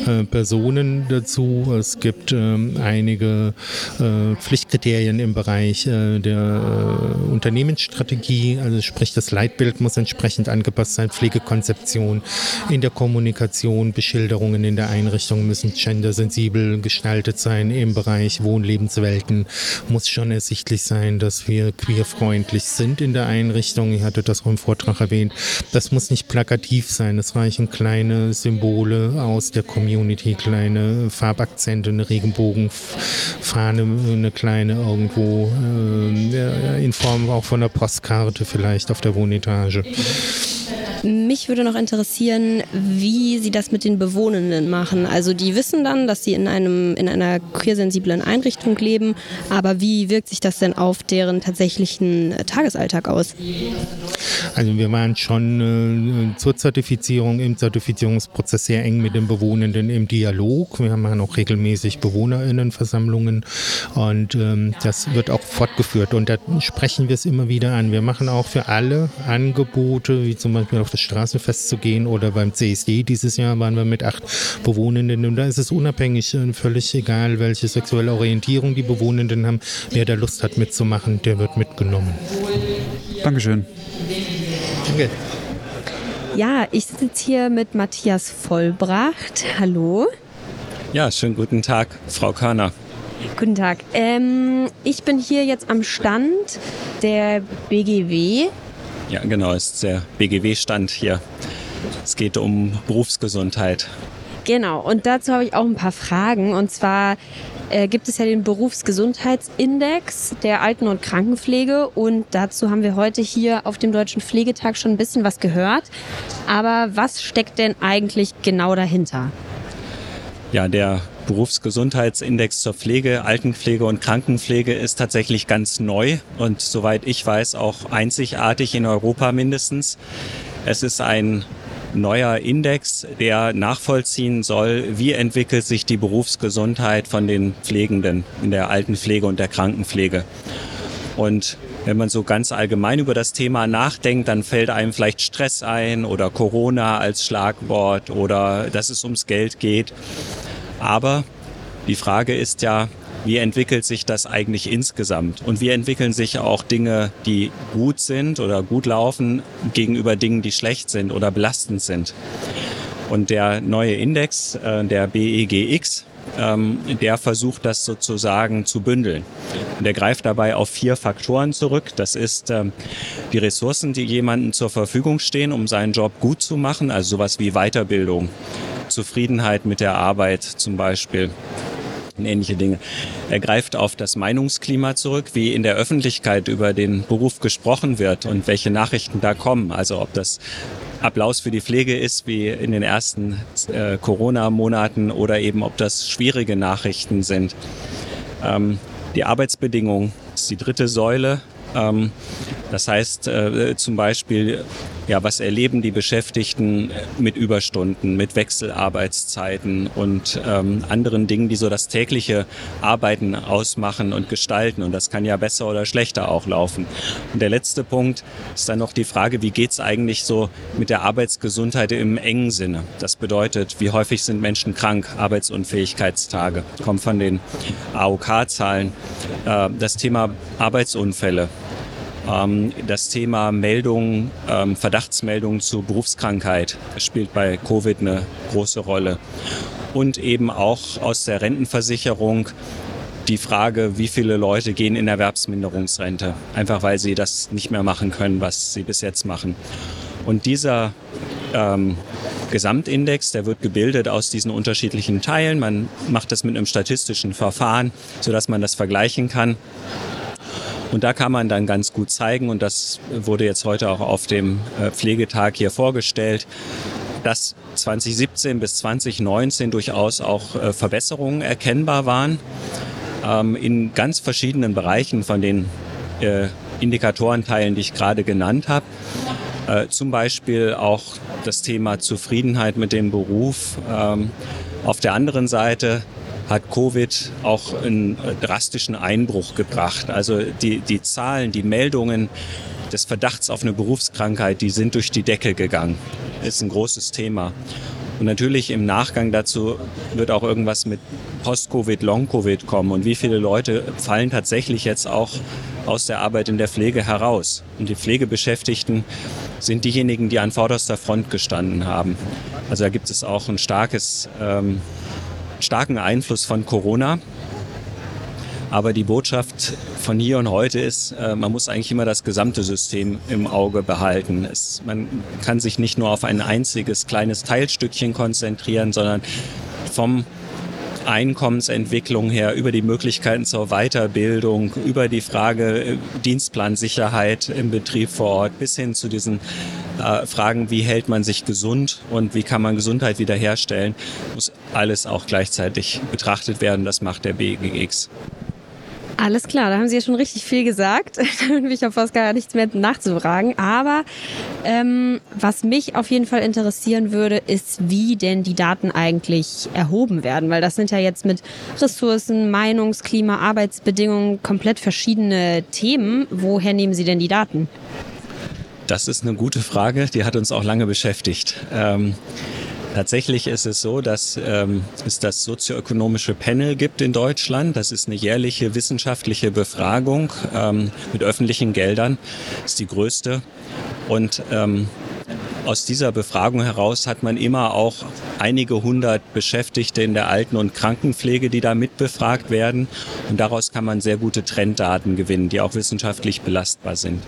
Speaker 9: äh, Personen dazu. Es gibt ähm, einige äh, Pflichtkriterien im Bereich äh, der äh, Unternehmensstrategie, also sprich das Leitbild muss entsprechend angepasst sein, Pflegekonzeption in der Kommunikation, Beschilderungen in der Einrichtung müssen gendersensibel gestaltet sein im Bereich Wohnlebenswelten muss schon ersichtlich sein, dass wir queerfreundlich sind in der Einrichtung. Ich hatte das auch im Vortrag erwähnt. Das muss nicht plakativ sein. Es reichen kleine Symbole aus der Community, kleine Farbakzente, eine Regenbogenfahne, eine kleine irgendwo äh, in Form auch von einer Postkarte vielleicht auf der Wohnetage.
Speaker 1: Mich würde noch interessieren, wie Sie das mit den Bewohnenden machen. Also die wissen dann, dass sie in, einem, in einer queersensiblen Einrichtung leben, aber wie wirkt sich das denn auf deren tatsächlichen äh, Tagesalltag aus?
Speaker 9: Also wir waren schon äh, zur Zertifizierung im Zertifizierungsprozess sehr eng mit den Bewohnenden im Dialog. Wir machen auch regelmäßig Bewohnerinnenversammlungen und ähm, das wird auch fortgeführt und da sprechen wir es immer wieder an. Wir machen auch für alle Angebote, wie zum Beispiel auf das Straßenfest zu gehen oder beim CSD dieses Jahr waren wir mit acht Bewohnenden und da ist es unabhängig, völlig egal, welche sexuelle Orientierung die Bewohnenden haben. Wer da Lust hat mitzumachen, der wird mitgenommen.
Speaker 2: Dankeschön.
Speaker 9: Danke.
Speaker 1: Ja, ich sitze hier mit Matthias Vollbracht. Hallo.
Speaker 10: Ja, schönen guten Tag, Frau Körner.
Speaker 1: Guten Tag. Ähm, ich bin hier jetzt am Stand der BGW.
Speaker 10: Ja, genau, ist der BGW-Stand hier. Es geht um Berufsgesundheit.
Speaker 1: Genau, und dazu habe ich auch ein paar Fragen. Und zwar äh, gibt es ja den Berufsgesundheitsindex der Alten- und Krankenpflege. Und dazu haben wir heute hier auf dem Deutschen Pflegetag schon ein bisschen was gehört. Aber was steckt denn eigentlich genau dahinter?
Speaker 10: Ja, der Berufsgesundheitsindex zur Pflege, Altenpflege und Krankenpflege ist tatsächlich ganz neu und soweit ich weiß auch einzigartig in Europa mindestens. Es ist ein neuer Index, der nachvollziehen soll, wie entwickelt sich die Berufsgesundheit von den Pflegenden in der Altenpflege und der Krankenpflege. Und wenn man so ganz allgemein über das Thema nachdenkt, dann fällt einem vielleicht Stress ein oder Corona als Schlagwort oder dass es ums Geld geht. Aber die Frage ist ja, wie entwickelt sich das eigentlich insgesamt? Und wie entwickeln sich auch Dinge, die gut sind oder gut laufen, gegenüber Dingen, die schlecht sind oder belastend sind? Und der neue Index, äh, der BEGX, ähm, der versucht das sozusagen zu bündeln. Und der greift dabei auf vier Faktoren zurück. Das ist ähm, die Ressourcen, die jemandem zur Verfügung stehen, um seinen Job gut zu machen, also sowas wie Weiterbildung, Zufriedenheit mit der Arbeit zum Beispiel und ähnliche Dinge. Er greift auf das Meinungsklima zurück, wie in der Öffentlichkeit über den Beruf gesprochen wird und welche Nachrichten da kommen. Also ob das Applaus für die Pflege ist, wie in den ersten äh, Corona-Monaten oder eben ob das schwierige Nachrichten sind. Ähm, die Arbeitsbedingungen ist die dritte Säule. Ähm, das heißt äh, zum Beispiel, ja, was erleben die Beschäftigten mit Überstunden, mit Wechselarbeitszeiten und ähm, anderen Dingen, die so das tägliche Arbeiten ausmachen und gestalten. Und das kann ja besser oder schlechter auch laufen. Und der letzte Punkt ist dann noch die Frage, wie geht's eigentlich so mit der Arbeitsgesundheit im engen Sinne? Das bedeutet, wie häufig sind Menschen krank, Arbeitsunfähigkeitstage, kommt von den AOK-Zahlen. Äh, das Thema Arbeitsunfälle, das Thema Meldungen, ähm, Verdachtsmeldungen zu Berufskrankheit spielt bei Covid eine große Rolle. Und eben auch aus der Rentenversicherung die Frage, wie viele Leute gehen in Erwerbsminderungsrente, einfach weil sie das nicht mehr machen können, was sie bis jetzt machen. Und dieser ähm, Gesamtindex, der wird gebildet aus diesen unterschiedlichen Teilen. Man macht das mit einem statistischen Verfahren, sodass man das vergleichen kann. Und da kann man dann ganz gut zeigen, und das wurde jetzt heute auch auf dem äh, Pflegetag hier vorgestellt, dass 2017 bis 2019 durchaus auch äh, Verbesserungen erkennbar waren ähm, in ganz verschiedenen Bereichen von den äh, Indikatorenteilen, die ich gerade genannt habe. Zum Beispiel auch das Thema Zufriedenheit mit dem Beruf. Ähm, auf der anderen Seite hat Covid auch einen drastischen Einbruch gebracht. Also die, die Zahlen, die Meldungen des Verdachts auf eine Berufskrankheit, die sind durch die Decke gegangen. Ist ein großes Thema. Und natürlich im Nachgang dazu wird auch irgendwas mit Post-Covid, Long-Covid kommen. Und wie viele Leute fallen tatsächlich jetzt auch aus der Arbeit in der Pflege heraus? Und die Pflegebeschäftigten sind diejenigen, die an vorderster Front gestanden haben. Also da gibt es auch ein starkes ähm, starken Einfluss von Corona. Aber die Botschaft von hier und heute ist, äh, man muss eigentlich immer das gesamte System im Auge behalten. Es, man kann sich nicht nur auf ein einziges kleines Teilstückchen konzentrieren, sondern vom Einkommensentwicklung her, über die Möglichkeiten zur Weiterbildung, über die Frage äh, Dienstplansicherheit im Betrieb vor Ort bis hin zu diesen äh, Fragen, wie hält man sich gesund und wie kann man Gesundheit wiederherstellen, muss alles auch gleichzeitig betrachtet werden. Das macht der BGX.
Speaker 1: Alles klar, da haben Sie ja schon richtig viel gesagt. da bin ich auf fast gar nichts mehr nachzufragen. Aber ähm, was mich auf jeden Fall interessieren würde, ist, wie denn die Daten eigentlich erhoben werden. Weil das sind ja jetzt mit Ressourcen, Meinungs-, Klima-, Arbeitsbedingungen komplett verschiedene Themen. Woher nehmen Sie denn die Daten?
Speaker 10: Das ist eine gute Frage, die hat uns auch lange beschäftigt. Ähm, Tatsächlich ist es so, dass ähm, es das sozioökonomische Panel gibt in Deutschland. Das ist eine jährliche wissenschaftliche Befragung ähm, mit öffentlichen Geldern. Das ist die größte. Und ähm, aus dieser Befragung heraus hat man immer auch einige hundert Beschäftigte in der Alten- und Krankenpflege, die da mitbefragt werden. Und daraus kann man sehr gute Trenddaten gewinnen, die auch wissenschaftlich belastbar sind.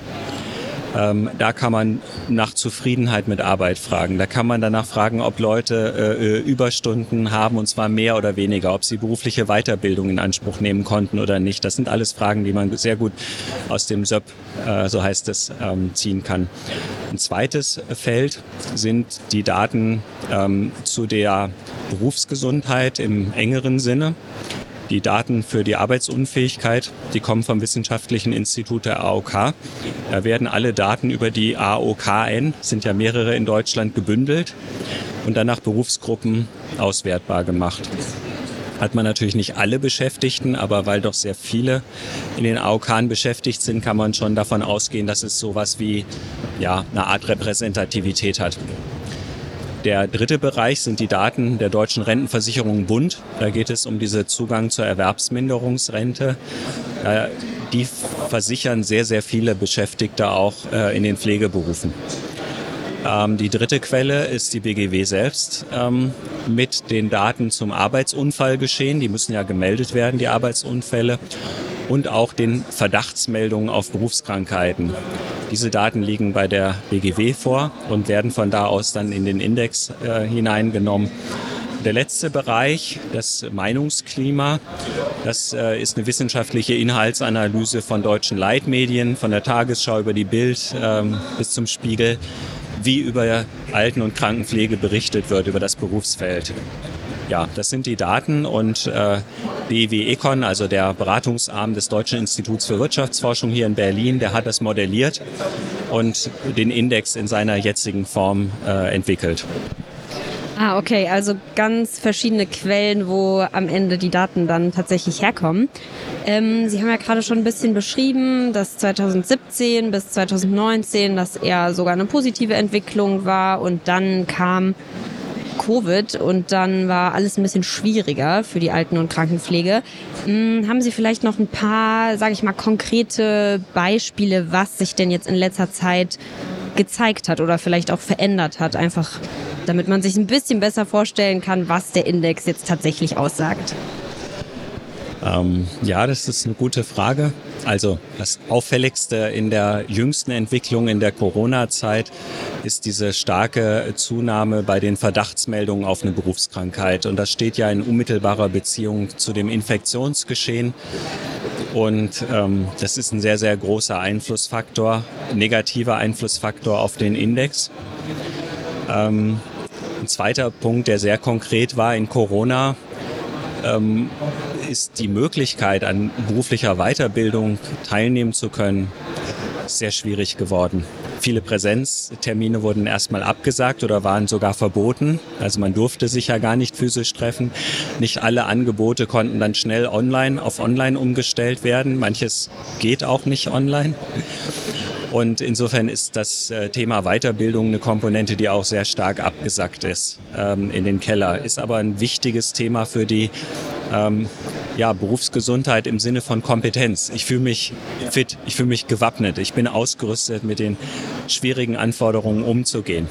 Speaker 10: Ähm, da kann man nach Zufriedenheit mit Arbeit fragen. Da kann man danach fragen, ob Leute äh, Überstunden haben und zwar mehr oder weniger, ob sie berufliche Weiterbildung in Anspruch nehmen konnten oder nicht. Das sind alles Fragen, die man sehr gut aus dem SÖP, äh, so heißt es, ähm, ziehen kann. Ein zweites Feld sind die Daten ähm, zu der Berufsgesundheit im engeren Sinne. Die Daten für die Arbeitsunfähigkeit, die kommen vom Wissenschaftlichen Institut der AOK. Da werden alle Daten über die AOKN, sind ja mehrere in Deutschland, gebündelt und dann nach Berufsgruppen auswertbar gemacht hat man natürlich nicht alle Beschäftigten, aber weil doch sehr viele in den AOK beschäftigt sind, kann man schon davon ausgehen, dass es sowas wie ja, eine Art Repräsentativität hat. Der dritte Bereich sind die Daten der deutschen Rentenversicherung Bund. Da geht es um diese Zugang zur Erwerbsminderungsrente. Die versichern sehr, sehr viele Beschäftigte auch äh, in den Pflegeberufen. Ähm, die dritte Quelle ist die BGW selbst ähm, mit den Daten zum Arbeitsunfallgeschehen. Die müssen ja gemeldet werden, die Arbeitsunfälle. Und auch den Verdachtsmeldungen auf Berufskrankheiten. Diese Daten liegen bei der BGW vor und werden von da aus dann in den Index äh, hineingenommen. Der letzte Bereich, das Meinungsklima, das äh, ist eine wissenschaftliche Inhaltsanalyse von deutschen Leitmedien, von der Tagesschau über die Bild ähm, bis zum Spiegel, wie über Alten- und Krankenpflege berichtet wird, über das Berufsfeld. Ja, das sind die Daten und äh, BW Econ, also der Beratungsarm des Deutschen Instituts für Wirtschaftsforschung hier in Berlin, der hat das modelliert und den Index in seiner jetzigen Form äh, entwickelt.
Speaker 1: Ah, okay, also ganz verschiedene Quellen, wo am Ende die Daten dann tatsächlich herkommen. Ähm, Sie haben ja gerade schon ein bisschen beschrieben, dass 2017 bis 2019 das eher sogar eine positive Entwicklung war und dann kam Covid und dann war alles ein bisschen schwieriger für die Alten- und Krankenpflege. Hm, haben Sie vielleicht noch ein paar, sage ich mal, konkrete Beispiele, was sich denn jetzt in letzter Zeit gezeigt hat oder vielleicht auch verändert hat, einfach damit man sich ein bisschen besser vorstellen kann, was der Index jetzt tatsächlich aussagt?
Speaker 10: Ähm, ja, das ist eine gute Frage. Also das Auffälligste in der jüngsten Entwicklung in der Corona-Zeit ist diese starke Zunahme bei den Verdachtsmeldungen auf eine Berufskrankheit. Und das steht ja in unmittelbarer Beziehung zu dem Infektionsgeschehen. Und ähm, das ist ein sehr, sehr großer Einflussfaktor, negativer Einflussfaktor auf den Index. Ähm, ein zweiter Punkt, der sehr konkret war in Corona, ähm, ist die Möglichkeit, an beruflicher Weiterbildung teilnehmen zu können, sehr schwierig geworden. Viele Präsenztermine wurden erstmal abgesagt oder waren sogar verboten. Also man durfte sich ja gar nicht physisch treffen. Nicht alle Angebote konnten dann schnell online auf online umgestellt werden. Manches geht auch nicht online. Und insofern ist das äh, Thema Weiterbildung eine Komponente, die auch sehr stark abgesackt ist ähm, in den Keller. Ist aber ein wichtiges Thema für die ähm, ja, Berufsgesundheit im Sinne von Kompetenz. Ich fühle mich fit, ich fühle mich gewappnet, ich bin ausgerüstet, mit den schwierigen Anforderungen umzugehen.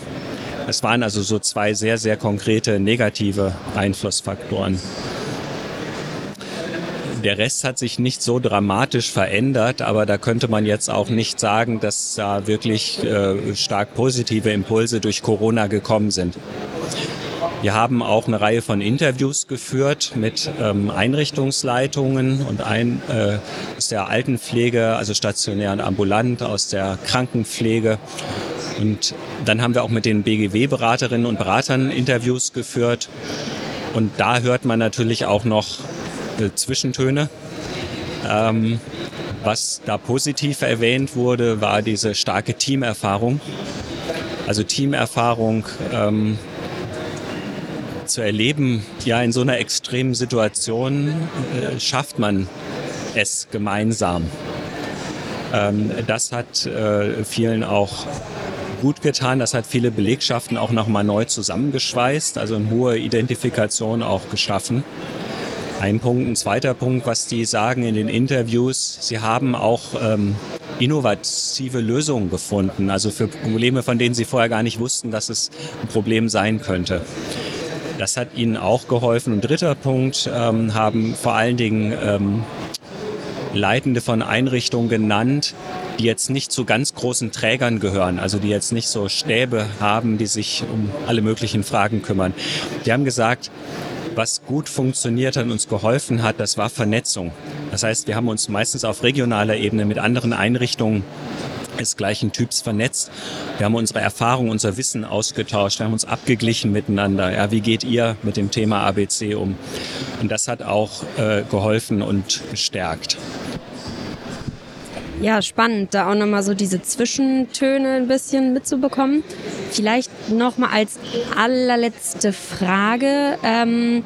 Speaker 10: Es waren also so zwei sehr, sehr konkrete negative Einflussfaktoren. Der Rest hat sich nicht so dramatisch verändert, aber da könnte man jetzt auch nicht sagen, dass da wirklich äh, stark positive Impulse durch Corona gekommen sind. Wir haben auch eine Reihe von Interviews geführt mit ähm, Einrichtungsleitungen und ein äh, aus der Altenpflege, also stationär und ambulant, aus der Krankenpflege. Und dann haben wir auch mit den BGW-Beraterinnen und Beratern Interviews geführt. Und da hört man natürlich auch noch Zwischentöne. Ähm, was da positiv erwähnt wurde, war diese starke Teamerfahrung. Also Teamerfahrung ähm, zu erleben, ja, in so einer extremen Situation äh, schafft man es gemeinsam. Ähm, das hat äh, vielen auch gut getan. Das hat viele Belegschaften auch nochmal neu zusammengeschweißt, also eine hohe Identifikation auch geschaffen ein Punkt. Ein zweiter Punkt, was die sagen in den Interviews, sie haben auch ähm, innovative Lösungen gefunden, also für Probleme, von denen sie vorher gar nicht wussten, dass es ein Problem sein könnte. Das hat ihnen auch geholfen. Und dritter Punkt ähm, haben vor allen Dingen ähm, Leitende von Einrichtungen genannt, die jetzt nicht zu ganz großen Trägern gehören, also die jetzt nicht so Stäbe haben, die sich um alle möglichen Fragen kümmern. Die haben gesagt, was gut funktioniert und uns geholfen hat, das war Vernetzung. Das heißt, wir haben uns meistens auf regionaler Ebene mit anderen Einrichtungen des gleichen Typs vernetzt. Wir haben unsere Erfahrungen, unser Wissen ausgetauscht, wir haben uns abgeglichen miteinander. Ja, wie geht ihr mit dem Thema ABC um? Und das hat auch äh, geholfen und gestärkt.
Speaker 1: Ja, spannend, da auch nochmal so diese Zwischentöne ein bisschen mitzubekommen. Vielleicht nochmal als allerletzte Frage. Ähm,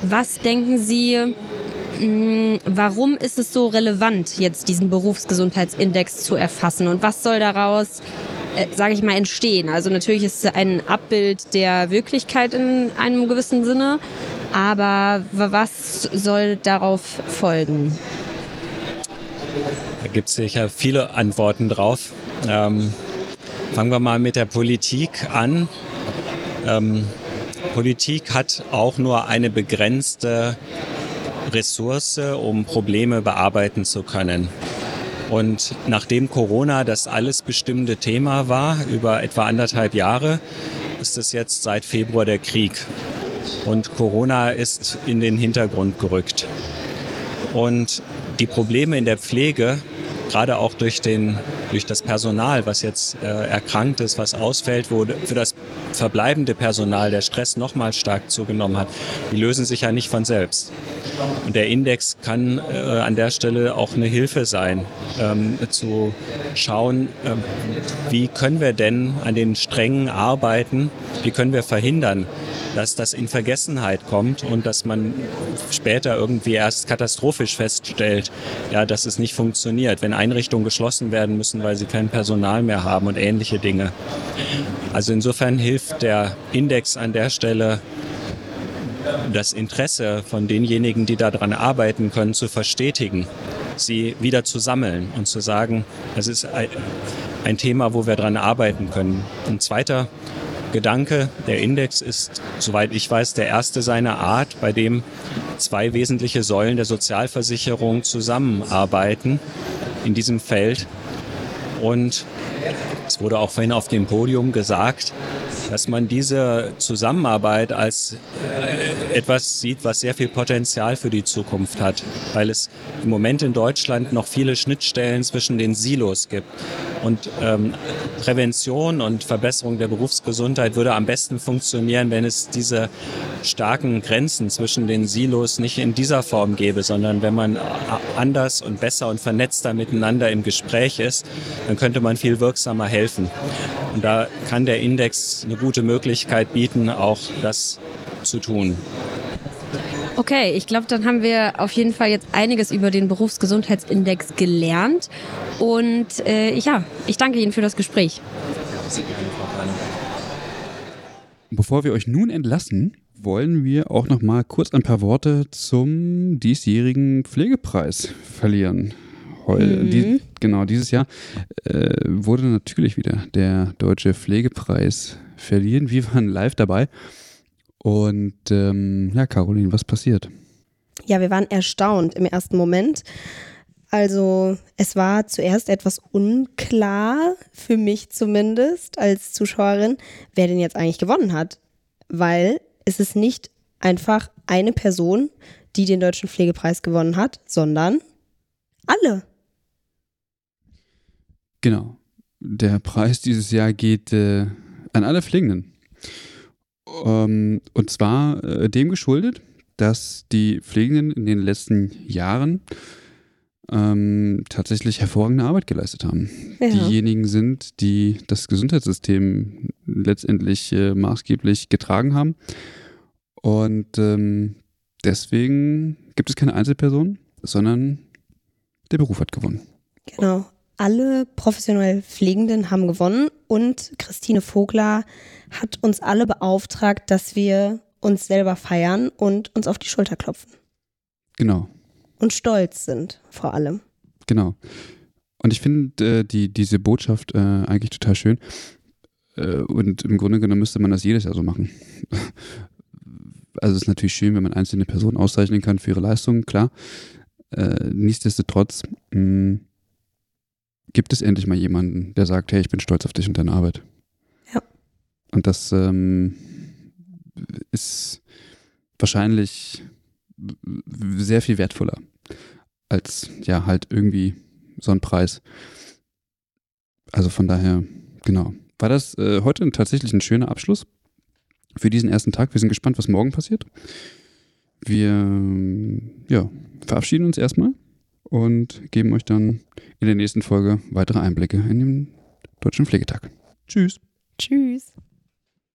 Speaker 1: was denken Sie, mm, warum ist es so relevant, jetzt diesen Berufsgesundheitsindex zu erfassen? Und was soll daraus, äh, sage ich mal, entstehen? Also natürlich ist es ein Abbild der Wirklichkeit in einem gewissen Sinne. Aber was soll darauf folgen?
Speaker 10: Da gibt es sicher viele Antworten drauf. Ähm, fangen wir mal mit der Politik an. Ähm, Politik hat auch nur eine begrenzte Ressource, um Probleme bearbeiten zu können. Und nachdem Corona das alles bestimmte Thema war, über etwa anderthalb Jahre, ist es jetzt seit Februar der Krieg. Und Corona ist in den Hintergrund gerückt. Und die Probleme in der Pflege, gerade auch durch, den, durch das Personal, was jetzt äh, erkrankt ist, was ausfällt, wo für das verbleibende Personal der Stress nochmal stark zugenommen hat, die lösen sich ja nicht von selbst. Und der Index kann äh, an der Stelle auch eine Hilfe sein, ähm, zu schauen, äh, wie können wir denn an den Strängen arbeiten, wie können wir verhindern, dass das in Vergessenheit kommt und dass man später irgendwie erst katastrophisch feststellt, ja, dass es nicht funktioniert, wenn Einrichtungen geschlossen werden müssen, weil sie kein Personal mehr haben und ähnliche Dinge. Also insofern hilft der Index an der Stelle, das Interesse von denjenigen, die daran arbeiten können, zu verstetigen, sie wieder zu sammeln und zu sagen, das ist ein Thema, wo wir daran arbeiten können. Ein zweiter Gedanke, der Index ist, soweit ich weiß, der erste seiner Art, bei dem zwei wesentliche Säulen der Sozialversicherung zusammenarbeiten in diesem Feld. Und es wurde auch vorhin auf dem Podium gesagt, dass man diese Zusammenarbeit als äh, etwas sieht, was sehr viel Potenzial für die Zukunft hat, weil es im Moment in Deutschland noch viele Schnittstellen zwischen den Silos gibt. Und ähm, Prävention und Verbesserung der Berufsgesundheit würde am besten funktionieren, wenn es diese starken Grenzen zwischen den Silos nicht in dieser Form gäbe, sondern wenn man anders und besser und vernetzter miteinander im Gespräch ist, dann könnte man viel wirksamer helfen. Und da kann der Index eine gute Möglichkeit bieten, auch das zu tun.
Speaker 1: Okay, ich glaube, dann haben wir auf jeden Fall jetzt einiges über den Berufsgesundheitsindex gelernt. Und äh, ja, ich danke Ihnen für das Gespräch.
Speaker 2: Bevor wir euch nun entlassen, wollen wir auch noch mal kurz ein paar Worte zum diesjährigen Pflegepreis verlieren. Mhm. Die, genau, dieses Jahr äh, wurde natürlich wieder der Deutsche Pflegepreis verliehen. Wir waren live dabei. Und ähm, ja, Caroline, was passiert?
Speaker 1: Ja, wir waren erstaunt im ersten Moment. Also es war zuerst etwas unklar, für mich zumindest als Zuschauerin, wer denn jetzt eigentlich gewonnen hat. Weil es ist nicht einfach eine Person, die den Deutschen Pflegepreis gewonnen hat, sondern alle.
Speaker 2: Genau. Der Preis dieses Jahr geht äh, an alle Pflegenden. Ähm, und zwar äh, dem geschuldet, dass die Pflegenden in den letzten Jahren ähm, tatsächlich hervorragende Arbeit geleistet haben. Ja. Diejenigen sind, die das Gesundheitssystem letztendlich äh, maßgeblich getragen haben. Und ähm, deswegen gibt es keine Einzelperson, sondern der Beruf hat gewonnen.
Speaker 1: Genau. Alle professionell Pflegenden haben gewonnen und Christine Vogler hat uns alle beauftragt, dass wir uns selber feiern und uns auf die Schulter klopfen.
Speaker 2: Genau.
Speaker 1: Und stolz sind, vor allem.
Speaker 2: Genau. Und ich finde äh, die, diese Botschaft äh, eigentlich total schön. Äh, und im Grunde genommen müsste man das jedes Jahr so machen. also es ist natürlich schön, wenn man einzelne Personen auszeichnen kann für ihre Leistungen, klar. Äh, nichtsdestotrotz mh, mm, gibt es endlich mal jemanden, der sagt, hey, ich bin stolz auf dich und deine Arbeit. Und das ähm, ist wahrscheinlich sehr viel wertvoller als ja halt irgendwie so ein Preis. Also von daher, genau. War das äh, heute tatsächlich ein schöner Abschluss für diesen ersten Tag? Wir sind gespannt, was morgen passiert. Wir ja, verabschieden uns erstmal und geben euch dann in der nächsten Folge weitere Einblicke in den Deutschen Pflegetag. Tschüss.
Speaker 1: Tschüss.